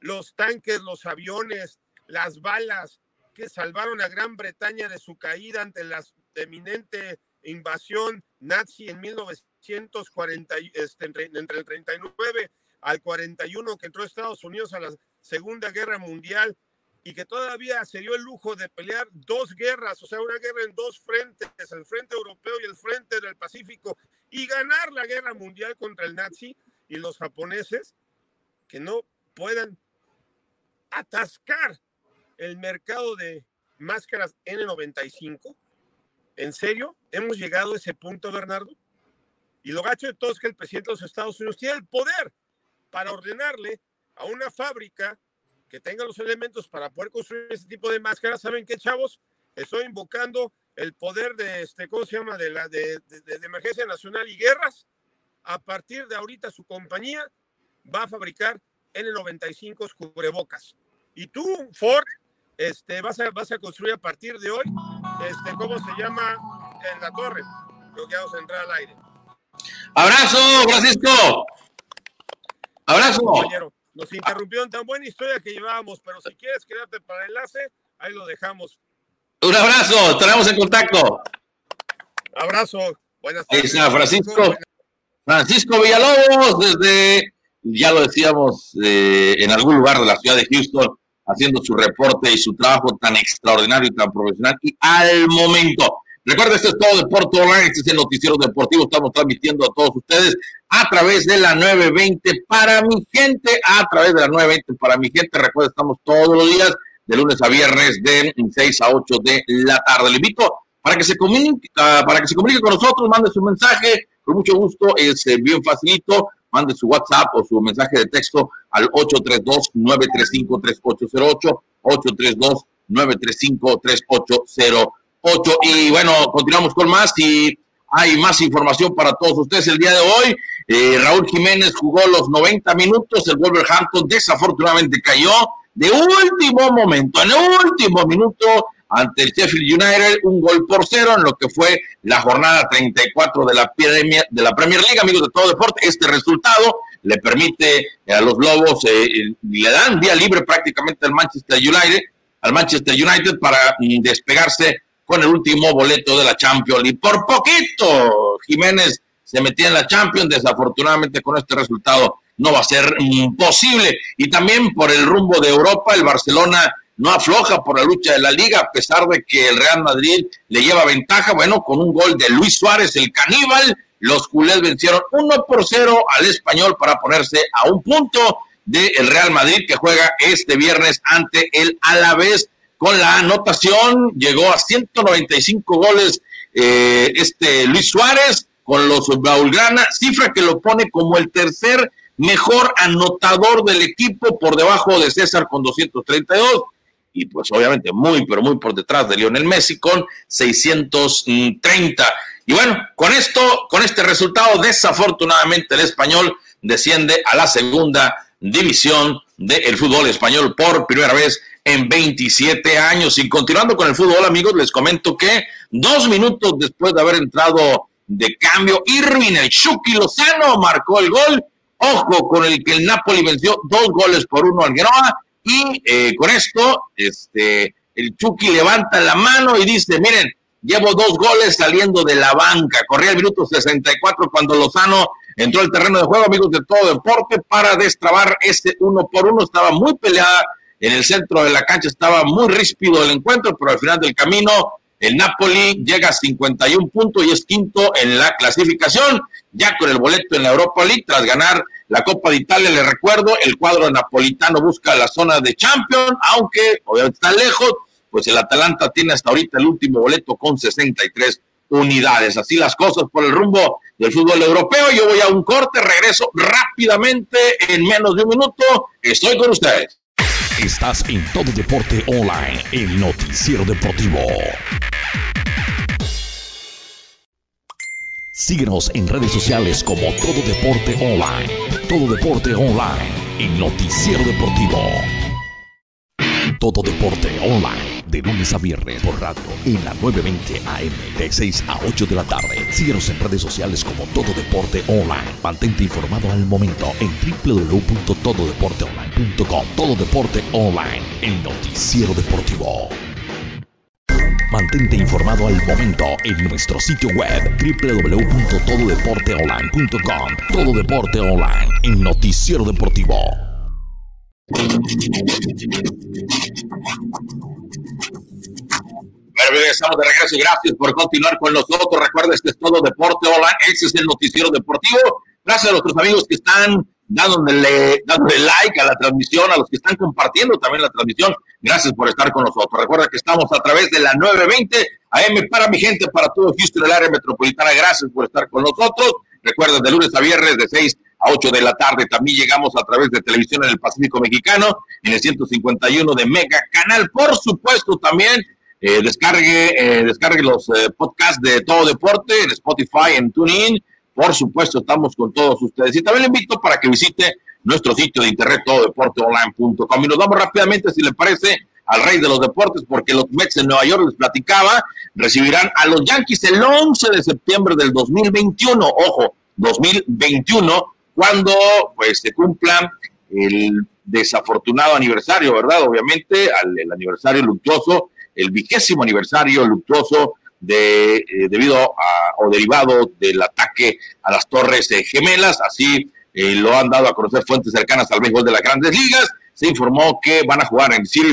los tanques, los aviones, las balas que salvaron a Gran Bretaña de su caída ante la eminente invasión nazi en 1940, este, entre, entre el 39 al 41 que entró Estados Unidos a la Segunda Guerra Mundial y que todavía se dio el lujo de pelear dos guerras, o sea, una guerra en dos frentes, el frente europeo y el frente del Pacífico, y ganar la guerra mundial contra el nazi y los japoneses, que no puedan atascar el mercado de máscaras N95. ¿En serio? ¿Hemos llegado a ese punto, Bernardo? Y lo gacho de todo es que el presidente de los Estados Unidos tiene el poder para ordenarle a una fábrica que tenga los elementos para poder construir ese tipo de máscaras. ¿Saben qué, chavos? Estoy invocando el poder de este, ¿cómo se llama? De la de, de, emergencia nacional y guerras. A partir de ahorita su compañía va a fabricar N95 cubrebocas. Y tú, Ford, este, vas, a, vas a construir a partir de hoy, este, ¿cómo se llama? En la torre. Creo que vamos a entrar al aire. Abrazo, Francisco. Abrazo. Compañero. Nos interrumpieron tan buena historia que llevábamos, pero si quieres quedarte para el enlace, ahí lo dejamos. Un abrazo, estaremos en contacto. Abrazo, buenas tardes. Francisco, Francisco Villalobos, desde, ya lo decíamos, eh, en algún lugar de la ciudad de Houston, haciendo su reporte y su trabajo tan extraordinario y tan profesional. Y al momento, Recuerda, esto es todo Deporte Online, este es el noticiero deportivo, estamos transmitiendo a todos ustedes a través de la 920 para mi gente, a través de la 920 para mi gente. Recuerda, estamos todos los días, de lunes a viernes, de 6 a 8 de la tarde. Le invito para que se comunique, ah, para que se comunique con nosotros, mande su mensaje, con mucho gusto, es eh, bien facilito, mande su WhatsApp o su mensaje de texto al 832-935-3808, 832-935-3808. 8. Y bueno, continuamos con más y hay más información para todos ustedes el día de hoy. Eh, Raúl Jiménez jugó los 90 minutos, el Wolverhampton desafortunadamente cayó de último momento, en el último minuto ante el Sheffield United, un gol por cero en lo que fue la jornada 34 de la Premier, de la Premier League, amigos de todo deporte. Este resultado le permite a los Lobos, eh, le dan vía libre prácticamente al Manchester United, al Manchester United para mm, despegarse con el último boleto de la Champions y Por poquito, Jiménez se metía en la Champions. Desafortunadamente, con este resultado no va a ser posible. Y también por el rumbo de Europa, el Barcelona no afloja por la lucha de la liga, a pesar de que el Real Madrid le lleva ventaja. Bueno, con un gol de Luis Suárez, el caníbal, los culés vencieron 1 por 0 al español para ponerse a un punto del Real Madrid que juega este viernes ante el Alavés con la anotación, llegó a 195 goles eh, este Luis Suárez con los Baulgrana, cifra que lo pone como el tercer mejor anotador del equipo por debajo de César con 232 y pues obviamente muy, pero muy por detrás de Lionel Messi con 630. Y bueno, con esto, con este resultado, desafortunadamente el español desciende a la segunda división del fútbol español por primera vez en 27 años. Y continuando con el fútbol, amigos, les comento que dos minutos después de haber entrado de cambio, Irving el Chucky Lozano marcó el gol. Ojo con el que el Napoli venció dos goles por uno al Genoa. Y eh, con esto, este, el Chucky levanta la mano y dice, miren, llevo dos goles saliendo de la banca. Corría el minuto 64 cuando Lozano entró al terreno de juego, amigos de todo deporte, para destrabar ese uno por uno. Estaba muy peleada en el centro de la cancha estaba muy ríspido el encuentro, pero al final del camino el Napoli llega a 51 puntos y es quinto en la clasificación, ya con el boleto en la Europa League tras ganar la Copa de Italia. Le recuerdo, el cuadro napolitano busca la zona de Champions, aunque obviamente está lejos, pues el Atalanta tiene hasta ahorita el último boleto con 63 unidades. Así las cosas por el rumbo del fútbol europeo. Yo voy a un corte, regreso rápidamente en menos de un minuto. Estoy con ustedes. Estás en Todo Deporte Online, el noticiero deportivo. Síguenos en redes sociales como Todo Deporte Online. Todo Deporte Online, el noticiero deportivo. Todo Deporte Online, de lunes a viernes por radio en la 920 AM, de 6 a 8 de la tarde. Síguenos en redes sociales como Todo Deporte Online. Mantente informado al momento en www.tododeporteonline.com tododeporteonline.com. Todo Deporte Online, el noticiero deportivo. Mantente informado al momento en nuestro sitio web www.tododeporteonline.com. Todo Deporte Online, el noticiero deportivo. Bueno, de regreso. Gracias por continuar con nosotros. Recuerda, este es todo Deporte Online. Ese es el noticiero deportivo. Gracias a nuestros amigos que están dándole, dándole like a la transmisión, a los que están compartiendo también la transmisión. Gracias por estar con nosotros. Recuerda que estamos a través de la 920 AM para mi gente, para todo Houston, el área metropolitana. Gracias por estar con nosotros. Recuerda, de lunes a viernes, de 6 a 8 de la tarde. También llegamos a través de televisión en el Pacífico Mexicano, en el 151 de Mega Canal. Por supuesto, también eh, descargue, eh, descargue los eh, podcasts de Todo Deporte en Spotify, en TuneIn. Por supuesto, estamos con todos ustedes. Y también le invito para que visite nuestro sitio de internet, tododeporteonline.com. Y nos vamos rápidamente, si le parece, al rey de los deportes, porque los Mets en Nueva York, les platicaba, recibirán a los Yankees el 11 de septiembre del 2021. Ojo, 2021, cuando pues se cumpla el desafortunado aniversario, ¿verdad? Obviamente, al, el aniversario luctuoso, el vigésimo aniversario luctuoso de, eh, debido a, o derivado del ataque a las Torres eh, Gemelas. Así eh, lo han dado a conocer fuentes cercanas al béisbol de las grandes ligas. Se informó que van a jugar en City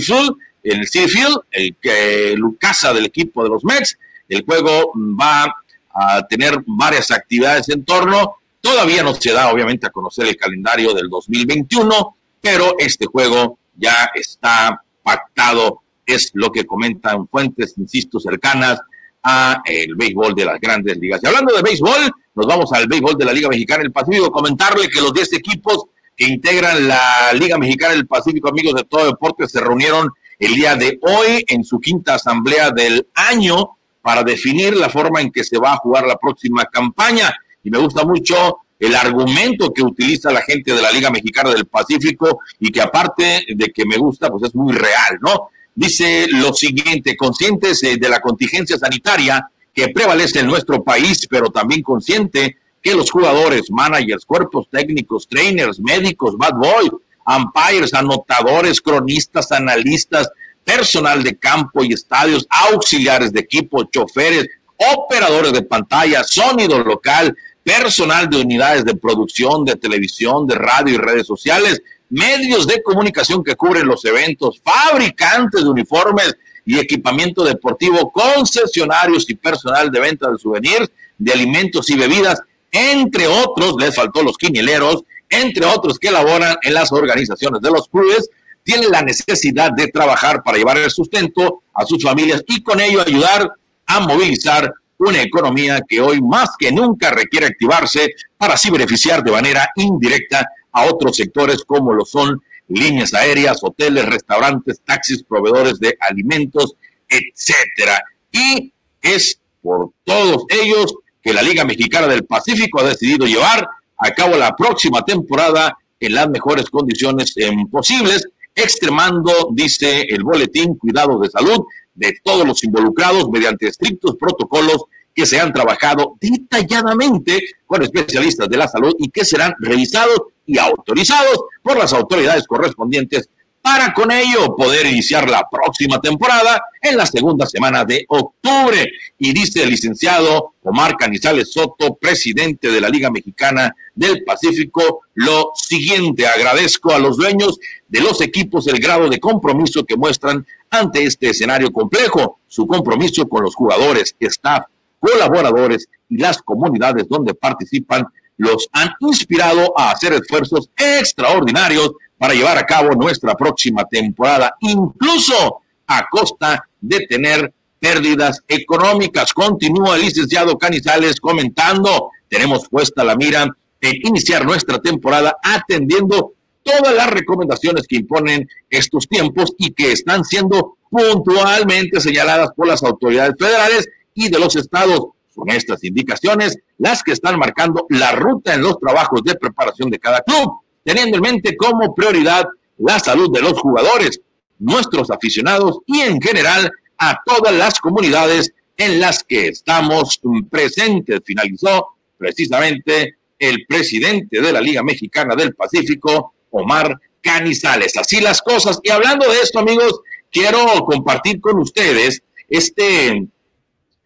en el City el que casa del equipo de los Mets. El juego va a tener varias actividades en torno. Todavía no se da, obviamente, a conocer el calendario del 2021, pero este juego ya está pactado, es lo que comentan fuentes, insisto, cercanas a el béisbol de las grandes ligas. Y hablando de béisbol, nos vamos al béisbol de la Liga Mexicana del Pacífico, comentarle que los 10 equipos que integran la Liga Mexicana del Pacífico, amigos de todo deporte, se reunieron el día de hoy en su quinta asamblea del año para definir la forma en que se va a jugar la próxima campaña. Y me gusta mucho el argumento que utiliza la gente de la Liga Mexicana del Pacífico y que aparte de que me gusta, pues es muy real, ¿no? Dice lo siguiente, conscientes eh, de la contingencia sanitaria que prevalece en nuestro país, pero también consciente que los jugadores, managers, cuerpos técnicos, trainers, médicos, bad boys, umpires, anotadores, cronistas, analistas, personal de campo y estadios, auxiliares de equipo, choferes, operadores de pantalla, sonido local, personal de unidades de producción, de televisión, de radio y redes sociales, medios de comunicación que cubren los eventos, fabricantes de uniformes y equipamiento deportivo, concesionarios y personal de venta de souvenirs, de alimentos y bebidas, entre otros, les faltó los quinieleros, entre otros que elaboran en las organizaciones de los clubes, tienen la necesidad de trabajar para llevar el sustento a sus familias y con ello ayudar a movilizar una economía que hoy más que nunca requiere activarse para así beneficiar de manera indirecta a otros sectores como lo son líneas aéreas, hoteles, restaurantes, taxis, proveedores de alimentos, etcétera. Y es por todos ellos que la Liga Mexicana del Pacífico ha decidido llevar a cabo la próxima temporada en las mejores condiciones eh, posibles, extremando, dice el boletín, cuidado de salud de todos los involucrados mediante estrictos protocolos que se han trabajado detalladamente con especialistas de la salud y que serán revisados y autorizados por las autoridades correspondientes para con ello poder iniciar la próxima temporada en la segunda semana de octubre. Y dice el licenciado Omar Canizales Soto, presidente de la Liga Mexicana del Pacífico, lo siguiente, agradezco a los dueños de los equipos el grado de compromiso que muestran ante este escenario complejo, su compromiso con los jugadores, staff, colaboradores y las comunidades donde participan los han inspirado a hacer esfuerzos extraordinarios para llevar a cabo nuestra próxima temporada, incluso a costa de tener pérdidas económicas. Continúa el licenciado Canizales comentando, tenemos puesta la mira en iniciar nuestra temporada atendiendo todas las recomendaciones que imponen estos tiempos y que están siendo puntualmente señaladas por las autoridades federales y de los estados. Son estas indicaciones las que están marcando la ruta en los trabajos de preparación de cada club, teniendo en mente como prioridad la salud de los jugadores, nuestros aficionados y en general a todas las comunidades en las que estamos presentes. Finalizó precisamente el presidente de la Liga Mexicana del Pacífico, Omar Canizales. Así las cosas. Y hablando de esto, amigos, quiero compartir con ustedes este,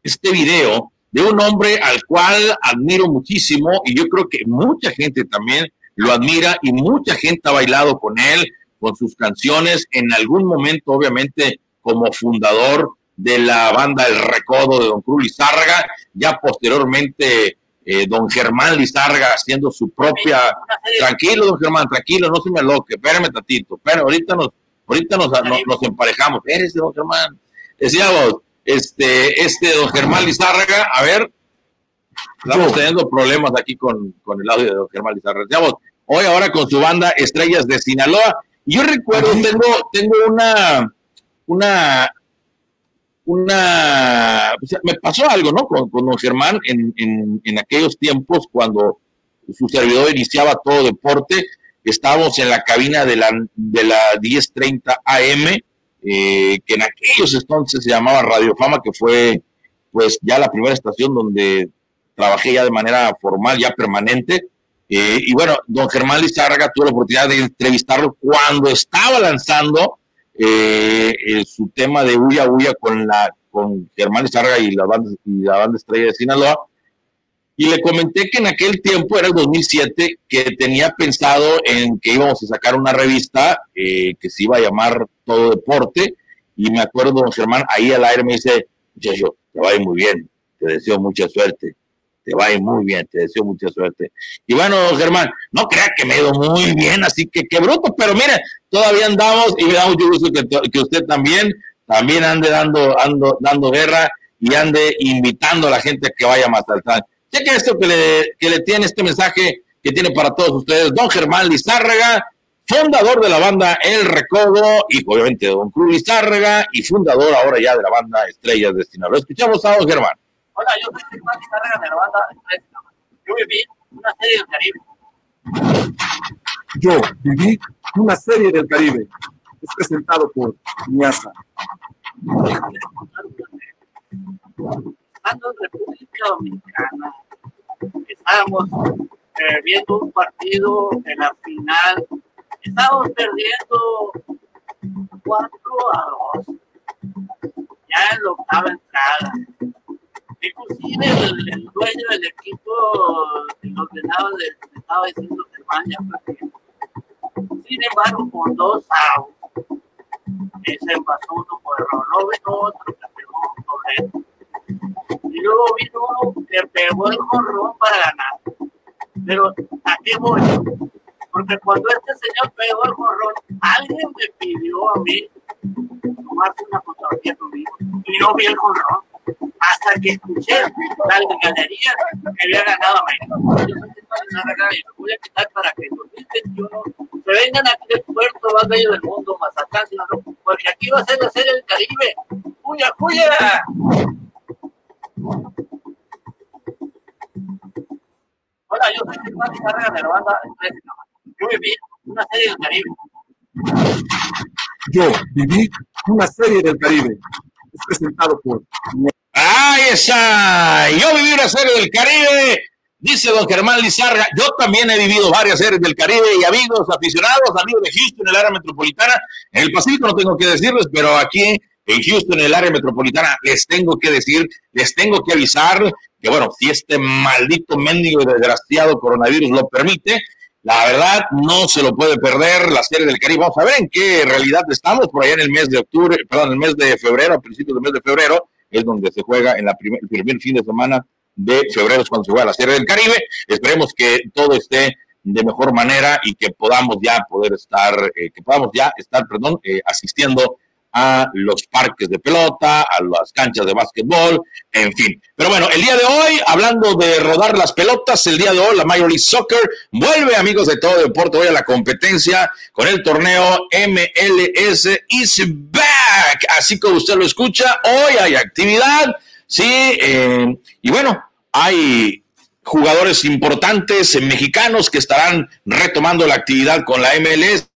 este video de un hombre al cual admiro muchísimo y yo creo que mucha gente también lo admira y mucha gente ha bailado con él, con sus canciones, en algún momento obviamente como fundador de la banda El Recodo de Don Cruz Lizárraga, ya posteriormente eh, Don Germán Lizárraga haciendo su propia... Tranquilo, Don Germán, tranquilo, no se me aloque, espérame tantito, pero ahorita nos, ahorita nos, nos, emparejamos, eres Don Germán. Decíamos, este, este Don Germán Lizárraga, a ver, estamos teniendo problemas aquí con, con el audio de Don Germán Lizárraga. Hoy ahora con su banda Estrellas de Sinaloa, y yo recuerdo, tengo, tengo una, una una, me pasó algo, ¿no? Con, con don Germán en, en, en, aquellos tiempos cuando su servidor iniciaba todo deporte, estábamos en la cabina de la, de la 1030 AM, eh, que en aquellos entonces se llamaba Radio Fama, que fue pues ya la primera estación donde trabajé ya de manera formal, ya permanente. Eh, y bueno, don Germán Lizárraga tuvo la oportunidad de entrevistarlo cuando estaba lanzando eh, su tema de Huya Huya con la con Germán Sarga y la banda y la banda Estrella de Sinaloa y le comenté que en aquel tiempo era el 2007 que tenía pensado en que íbamos a sacar una revista eh, que se iba a llamar Todo Deporte y me acuerdo don Germán ahí al aire me dice muchacho te va a ir muy bien te deseo mucha suerte te va a ir muy bien, te deseo mucha suerte. Y bueno, Germán, no crea que me he ido muy bien, así que qué bruto, pero mire, todavía andamos y me da mucho gusto que, usted también, también ande dando, ando, dando guerra y ande invitando a la gente a que vaya más al que esto que le, que le tiene este mensaje que tiene para todos ustedes, don Germán Lizárraga, fundador de la banda El Recodo y obviamente don Cruz Lizárraga y fundador ahora ya de la banda Estrellas Destinadas. Lo escuchamos a don Germán. Hola, yo soy Germán Lizárraga de la banda Estrellas Yo viví una serie del Caribe. Yo viví una serie del Caribe. Es presentado por Miasa. Estando en República Dominicana, estábamos eh, viendo un partido en la final. Estábamos perdiendo 4 a 2. Ya en la octava entrada. Inclusive el, el dueño del equipo el ordenado le estaba diciendo que vaya sin embargo, con dos outs, se envasó uno por error, no otro que pegó un correcto. Y luego vino uno que pegó el jorrón para ganar. Pero ¿a qué voy? Porque cuando este señor pegó el jorrón, alguien me pidió a mí tomarse una fotografía conmigo y no vi el jorrón hasta que escuché la ganadería que había ganado a México. Yo voy a quitar para que en 2021 se vengan aquí del puerto más bello del mundo, Mazatlán, porque aquí va a ser la serie del Caribe. ¡Huya, huya! Hola, yo soy Germán Carrera de la banda Yo viví una serie del Caribe. Yo viví una serie del Caribe. Es presentado por ¡Ahí está! Yo viví una serie del Caribe, dice don Germán Lizarra. Yo también he vivido varias series del Caribe y amigos aficionados, amigos de Houston, el área metropolitana. En el Pacífico no tengo que decirles, pero aquí en Houston, en el área metropolitana, les tengo que decir, les tengo que avisar que, bueno, si este maldito mendigo y desgraciado coronavirus lo permite, la verdad no se lo puede perder la serie del Caribe. Vamos a ver en qué realidad estamos por allá en el mes de octubre, perdón, en el mes de febrero, a principios del mes de febrero es donde se juega en la primer, el primer fin de semana de febrero, es cuando se juega la Serie del Caribe. Esperemos que todo esté de mejor manera y que podamos ya poder estar, eh, que podamos ya estar, perdón, eh, asistiendo a los parques de pelota, a las canchas de básquetbol, en fin. Pero bueno, el día de hoy, hablando de rodar las pelotas, el día de hoy la Major League Soccer vuelve, amigos de todo deporte, hoy a la competencia con el torneo MLS is back. Así como usted lo escucha, hoy hay actividad, sí, eh, y bueno, hay jugadores importantes mexicanos que estarán retomando la actividad con la MLS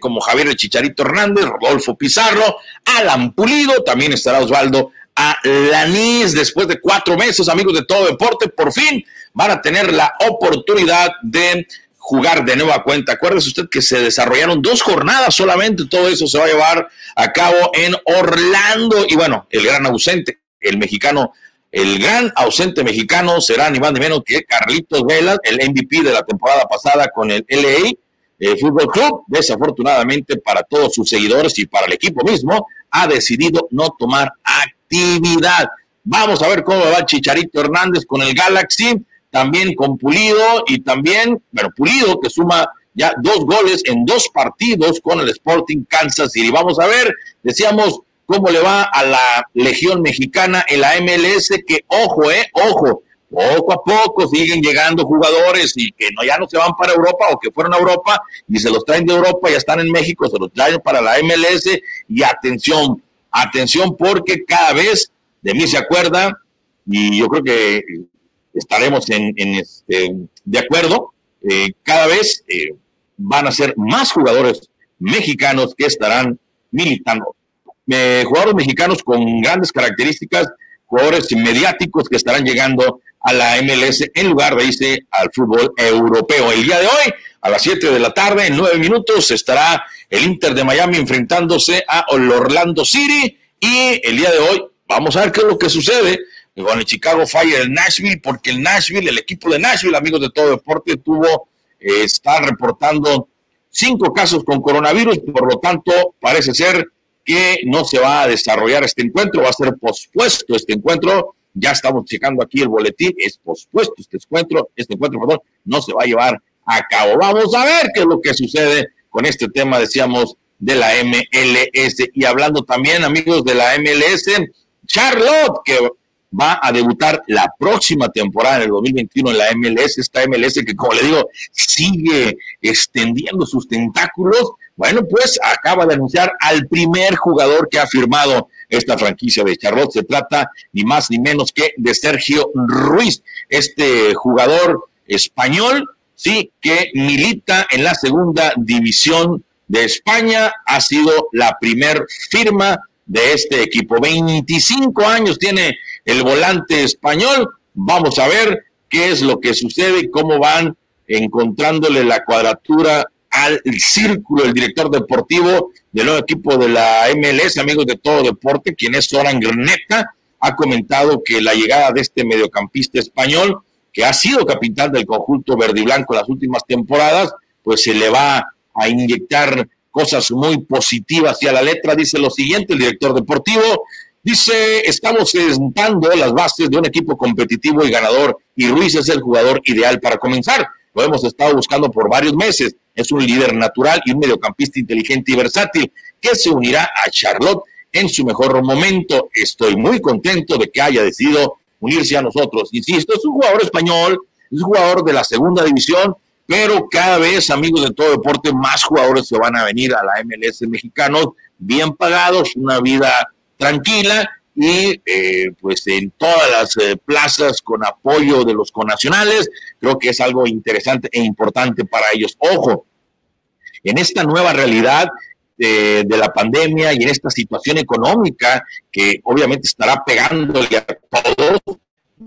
como Javier Chicharito Hernández, Rodolfo Pizarro, Alan Pulido, también estará Osvaldo Alanis. Después de cuatro meses, amigos de todo deporte, por fin van a tener la oportunidad de jugar de nueva cuenta. Acuérdese usted que se desarrollaron dos jornadas solamente, todo eso se va a llevar a cabo en Orlando. Y bueno, el gran ausente, el mexicano, el gran ausente mexicano será ni más ni menos que Carlitos Vela, el MVP de la temporada pasada con el LA el Fútbol Club, desafortunadamente para todos sus seguidores y para el equipo mismo, ha decidido no tomar actividad. Vamos a ver cómo va Chicharito Hernández con el Galaxy, también con Pulido y también, bueno, Pulido que suma ya dos goles en dos partidos con el Sporting Kansas City. Vamos a ver, decíamos, cómo le va a la Legión Mexicana en la MLS, que ojo, eh, ojo, poco a poco siguen llegando jugadores y que no, ya no se van para Europa o que fueron a Europa y se los traen de Europa, ya están en México, se los traen para la MLS y atención, atención porque cada vez de mí se acuerda y yo creo que estaremos en, este, de acuerdo, eh, cada vez eh, van a ser más jugadores mexicanos que estarán militando. Eh, jugadores mexicanos con grandes características, jugadores mediáticos que estarán llegando a la MLS en lugar de irse al fútbol europeo. El día de hoy, a las 7 de la tarde, en 9 minutos, estará el Inter de Miami enfrentándose a Orlando City. Y el día de hoy vamos a ver qué es lo que sucede. Con el Chicago Fire el Nashville, porque el Nashville, el equipo de Nashville, amigos de todo deporte, tuvo, eh, está reportando cinco casos con coronavirus, por lo tanto, parece ser que no se va a desarrollar este encuentro, va a ser pospuesto este encuentro ya estamos checando aquí el boletín, es pospuesto este encuentro, este encuentro, perdón, no se va a llevar a cabo. Vamos a ver qué es lo que sucede con este tema, decíamos, de la MLS. Y hablando también, amigos de la MLS, Charlotte, que va a debutar la próxima temporada en el 2021 en la MLS, esta MLS que como le digo, sigue extendiendo sus tentáculos. Bueno, pues acaba de anunciar al primer jugador que ha firmado esta franquicia de Charlotte. Se trata ni más ni menos que de Sergio Ruiz, este jugador español, sí, que milita en la segunda división de España. Ha sido la primer firma de este equipo. 25 años tiene el volante español. Vamos a ver qué es lo que sucede, cómo van encontrándole la cuadratura al círculo, el director deportivo del nuevo equipo de la MLS, amigos de todo deporte, quien es Soran Graneta, ha comentado que la llegada de este mediocampista español, que ha sido capitán del conjunto verde y blanco las últimas temporadas, pues se le va a inyectar cosas muy positivas y a la letra dice lo siguiente el director deportivo, dice, estamos sentando las bases de un equipo competitivo y ganador y Ruiz es el jugador ideal para comenzar. Lo hemos estado buscando por varios meses es un líder natural y un mediocampista inteligente y versátil que se unirá a Charlotte en su mejor momento. Estoy muy contento de que haya decidido unirse a nosotros. Insisto, es un jugador español, es un jugador de la segunda división, pero cada vez, amigos de todo deporte, más jugadores se van a venir a la MLS mexicanos, bien pagados, una vida tranquila y eh, pues en todas las eh, plazas con apoyo de los conacionales, creo que es algo interesante e importante para ellos. Ojo, en esta nueva realidad de, la pandemia y en esta situación económica que obviamente estará pegándole a todos.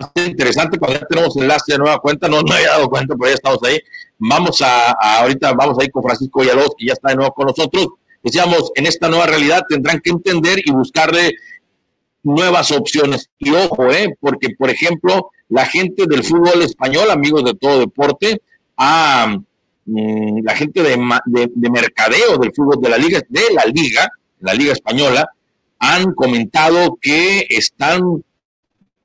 Va interesante cuando ya tenemos enlace de nueva cuenta, no, me había dado cuenta, pero ya estamos ahí. Vamos a, ahorita vamos a ir con Francisco Villalobos, que ya está de nuevo con nosotros. Decíamos, en esta nueva realidad tendrán que entender y buscarle nuevas opciones. Y ojo, eh, porque por ejemplo, la gente del fútbol español, amigos de todo deporte, ha, Mm, la gente de, de, mercadeo del fútbol de la liga, de la liga, la liga española, han comentado que están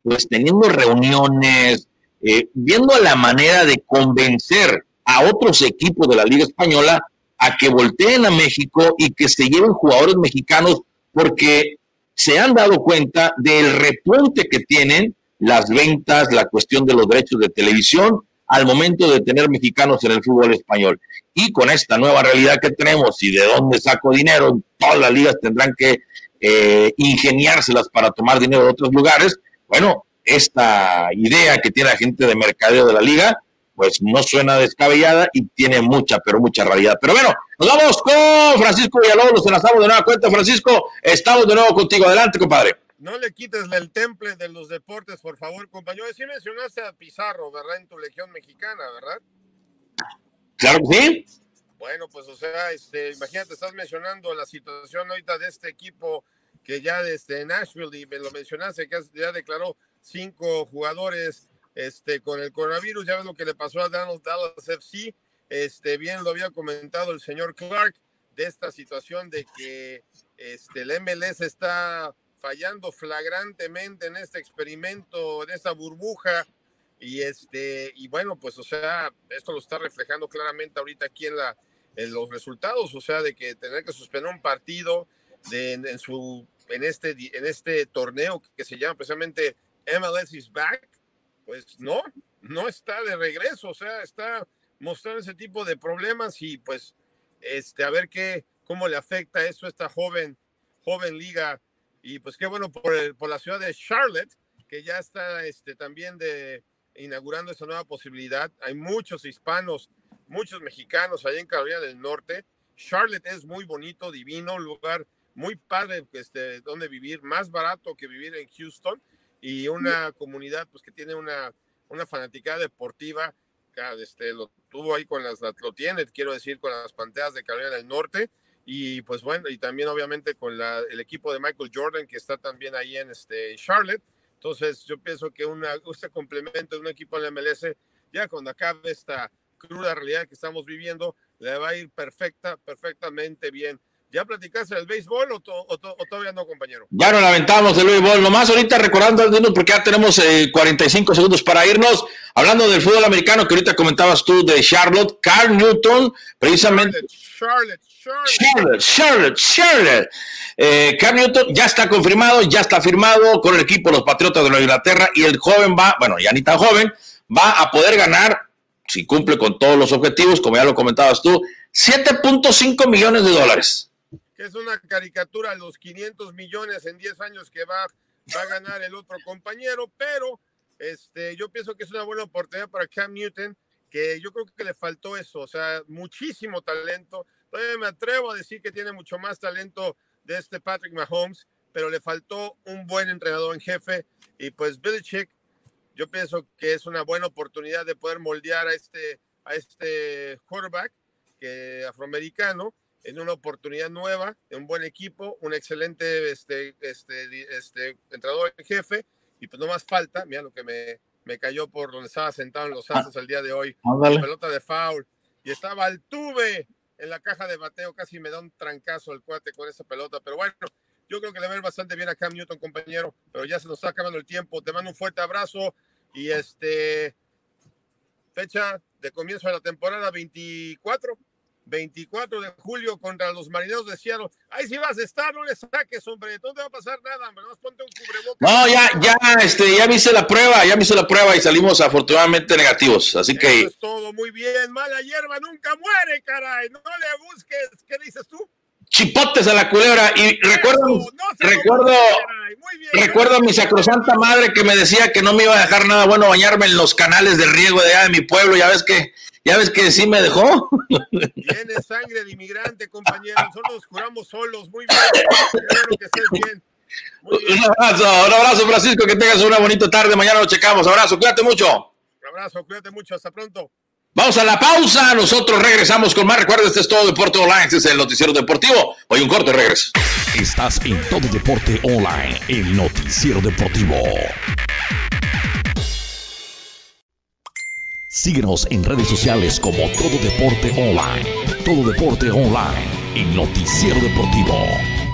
pues teniendo reuniones, eh, viendo la manera de convencer a otros equipos de la liga española a que volteen a México y que se lleven jugadores mexicanos porque se han dado cuenta del repunte que tienen las ventas, la cuestión de los derechos de televisión al momento de tener mexicanos en el fútbol español. Y con esta nueva realidad que tenemos y de dónde saco dinero, todas las ligas tendrán que eh, ingeniárselas para tomar dinero de otros lugares. Bueno, esta idea que tiene la gente de mercadeo de la liga, pues no suena descabellada y tiene mucha, pero mucha realidad. Pero bueno, nos vamos con Francisco Villalobos, nos enlazamos de nueva cuenta. Francisco, estamos de nuevo contigo. Adelante, compadre. No le quites el temple de los deportes, por favor, compañero. Sí mencionaste a Pizarro, ¿verdad? En tu Legión Mexicana, ¿verdad? Claro que sí. Bueno, pues o sea, este, imagínate, estás mencionando la situación ahorita de este equipo que ya desde Nashville, y me lo mencionaste, que ya declaró cinco jugadores este, con el coronavirus, ya ves lo que le pasó a Dallas, Dallas FC, este, bien lo había comentado el señor Clark, de esta situación de que este, el MLS está fallando flagrantemente en este experimento, en esta burbuja, y este, y bueno, pues o sea, esto lo está reflejando claramente ahorita aquí en la en los resultados, o sea, de que tener que suspender un partido de, en, su en este en este torneo que se llama precisamente MLS is back, pues no, no está de regreso, o sea, está mostrando ese tipo de problemas y pues este a ver qué cómo le afecta eso a esta joven joven liga y pues qué bueno por, el, por la ciudad de Charlotte que ya está este también de inaugurando esa nueva posibilidad. Hay muchos hispanos, muchos mexicanos allá en Carolina del Norte. Charlotte es muy bonito, divino, un lugar muy padre este, donde vivir, más barato que vivir en Houston y una comunidad pues que tiene una, una fanaticada deportiva, este, lo tuvo ahí con las, lo tiene, quiero decir, con las Panteras de Carolina del Norte y pues bueno, y también obviamente con la, el equipo de Michael Jordan que está también ahí en este, Charlotte entonces, yo pienso que una, este complemento de un equipo en la MLS, ya cuando acabe esta cruda realidad que estamos viviendo, le va a ir perfecta, perfectamente bien. ¿Ya platicaste del béisbol o, todavía no, compañero? Ya nos lamentamos del béisbol. Nomás ahorita recordando, porque ya tenemos 45 eh, segundos para irnos. Hablando del fútbol americano que ahorita comentabas tú de Charlotte, Carl Newton, precisamente. Charlotte, Charlotte, Charlotte, Charlotte. Eh, Cam Newton ya está confirmado, ya está firmado con el equipo de los Patriotas de Nueva Inglaterra y el joven va, bueno, ya ni tan joven, va a poder ganar, si cumple con todos los objetivos, como ya lo comentabas tú, 7.5 millones de dólares. Que es una caricatura los 500 millones en 10 años que va, a ganar el otro compañero, pero este, yo pienso que es una buena oportunidad para Cam Newton, que yo creo que le faltó eso, o sea, muchísimo talento. Me atrevo a decir que tiene mucho más talento de este Patrick Mahomes, pero le faltó un buen entrenador en jefe y pues Belichick, yo pienso que es una buena oportunidad de poder moldear a este, a este quarterback que, afroamericano en una oportunidad nueva, en un buen equipo, un excelente este, este, este entrenador en jefe y pues no más falta, mira lo que me, me cayó por donde estaba sentado en los ah. Astros el día de hoy, la pelota de foul y estaba al tuve en la caja de bateo, casi me da un trancazo el cuate con esa pelota, pero bueno, yo creo que le va a ir bastante bien a Cam Newton, compañero, pero ya se nos está acabando el tiempo. Te mando un fuerte abrazo y este fecha de comienzo de la temporada 24. 24 de julio contra los marineros de Seattle. Ahí sí vas a estar, no le saques, hombre. No te va a pasar nada, hombre. ponte un cubrebocas. No, ya, ya, este, ya me hice la prueba, ya me hice la prueba y salimos afortunadamente negativos. Así que. es todo muy bien. Mala hierba nunca muere, caray. No le busques. ¿Qué dices tú? Chipotes a la culebra. Y recuerdo, recuerdo, recuerdo a mi sacrosanta madre que me decía que no me iba a dejar nada bueno bañarme en los canales de riego de allá de mi pueblo. Ya ves que ¿Ya ves que sí me dejó? Tiene sangre de inmigrante, compañero. Solo nos curamos solos. Muy bien. Espero que estés bien. Un abrazo, un abrazo, Francisco. Que tengas una bonita tarde. Mañana lo checamos. Abrazo, cuídate mucho. Un abrazo, cuídate mucho. Hasta pronto. Vamos a la pausa. Nosotros regresamos con más. Recuerda, este es todo Deporte Online. Este es el noticiero deportivo. Hoy un corte regreso. Estás en todo Deporte Online, el noticiero deportivo. Síguenos en redes sociales como Todo Deporte Online. Todo Deporte Online, el noticiero deportivo.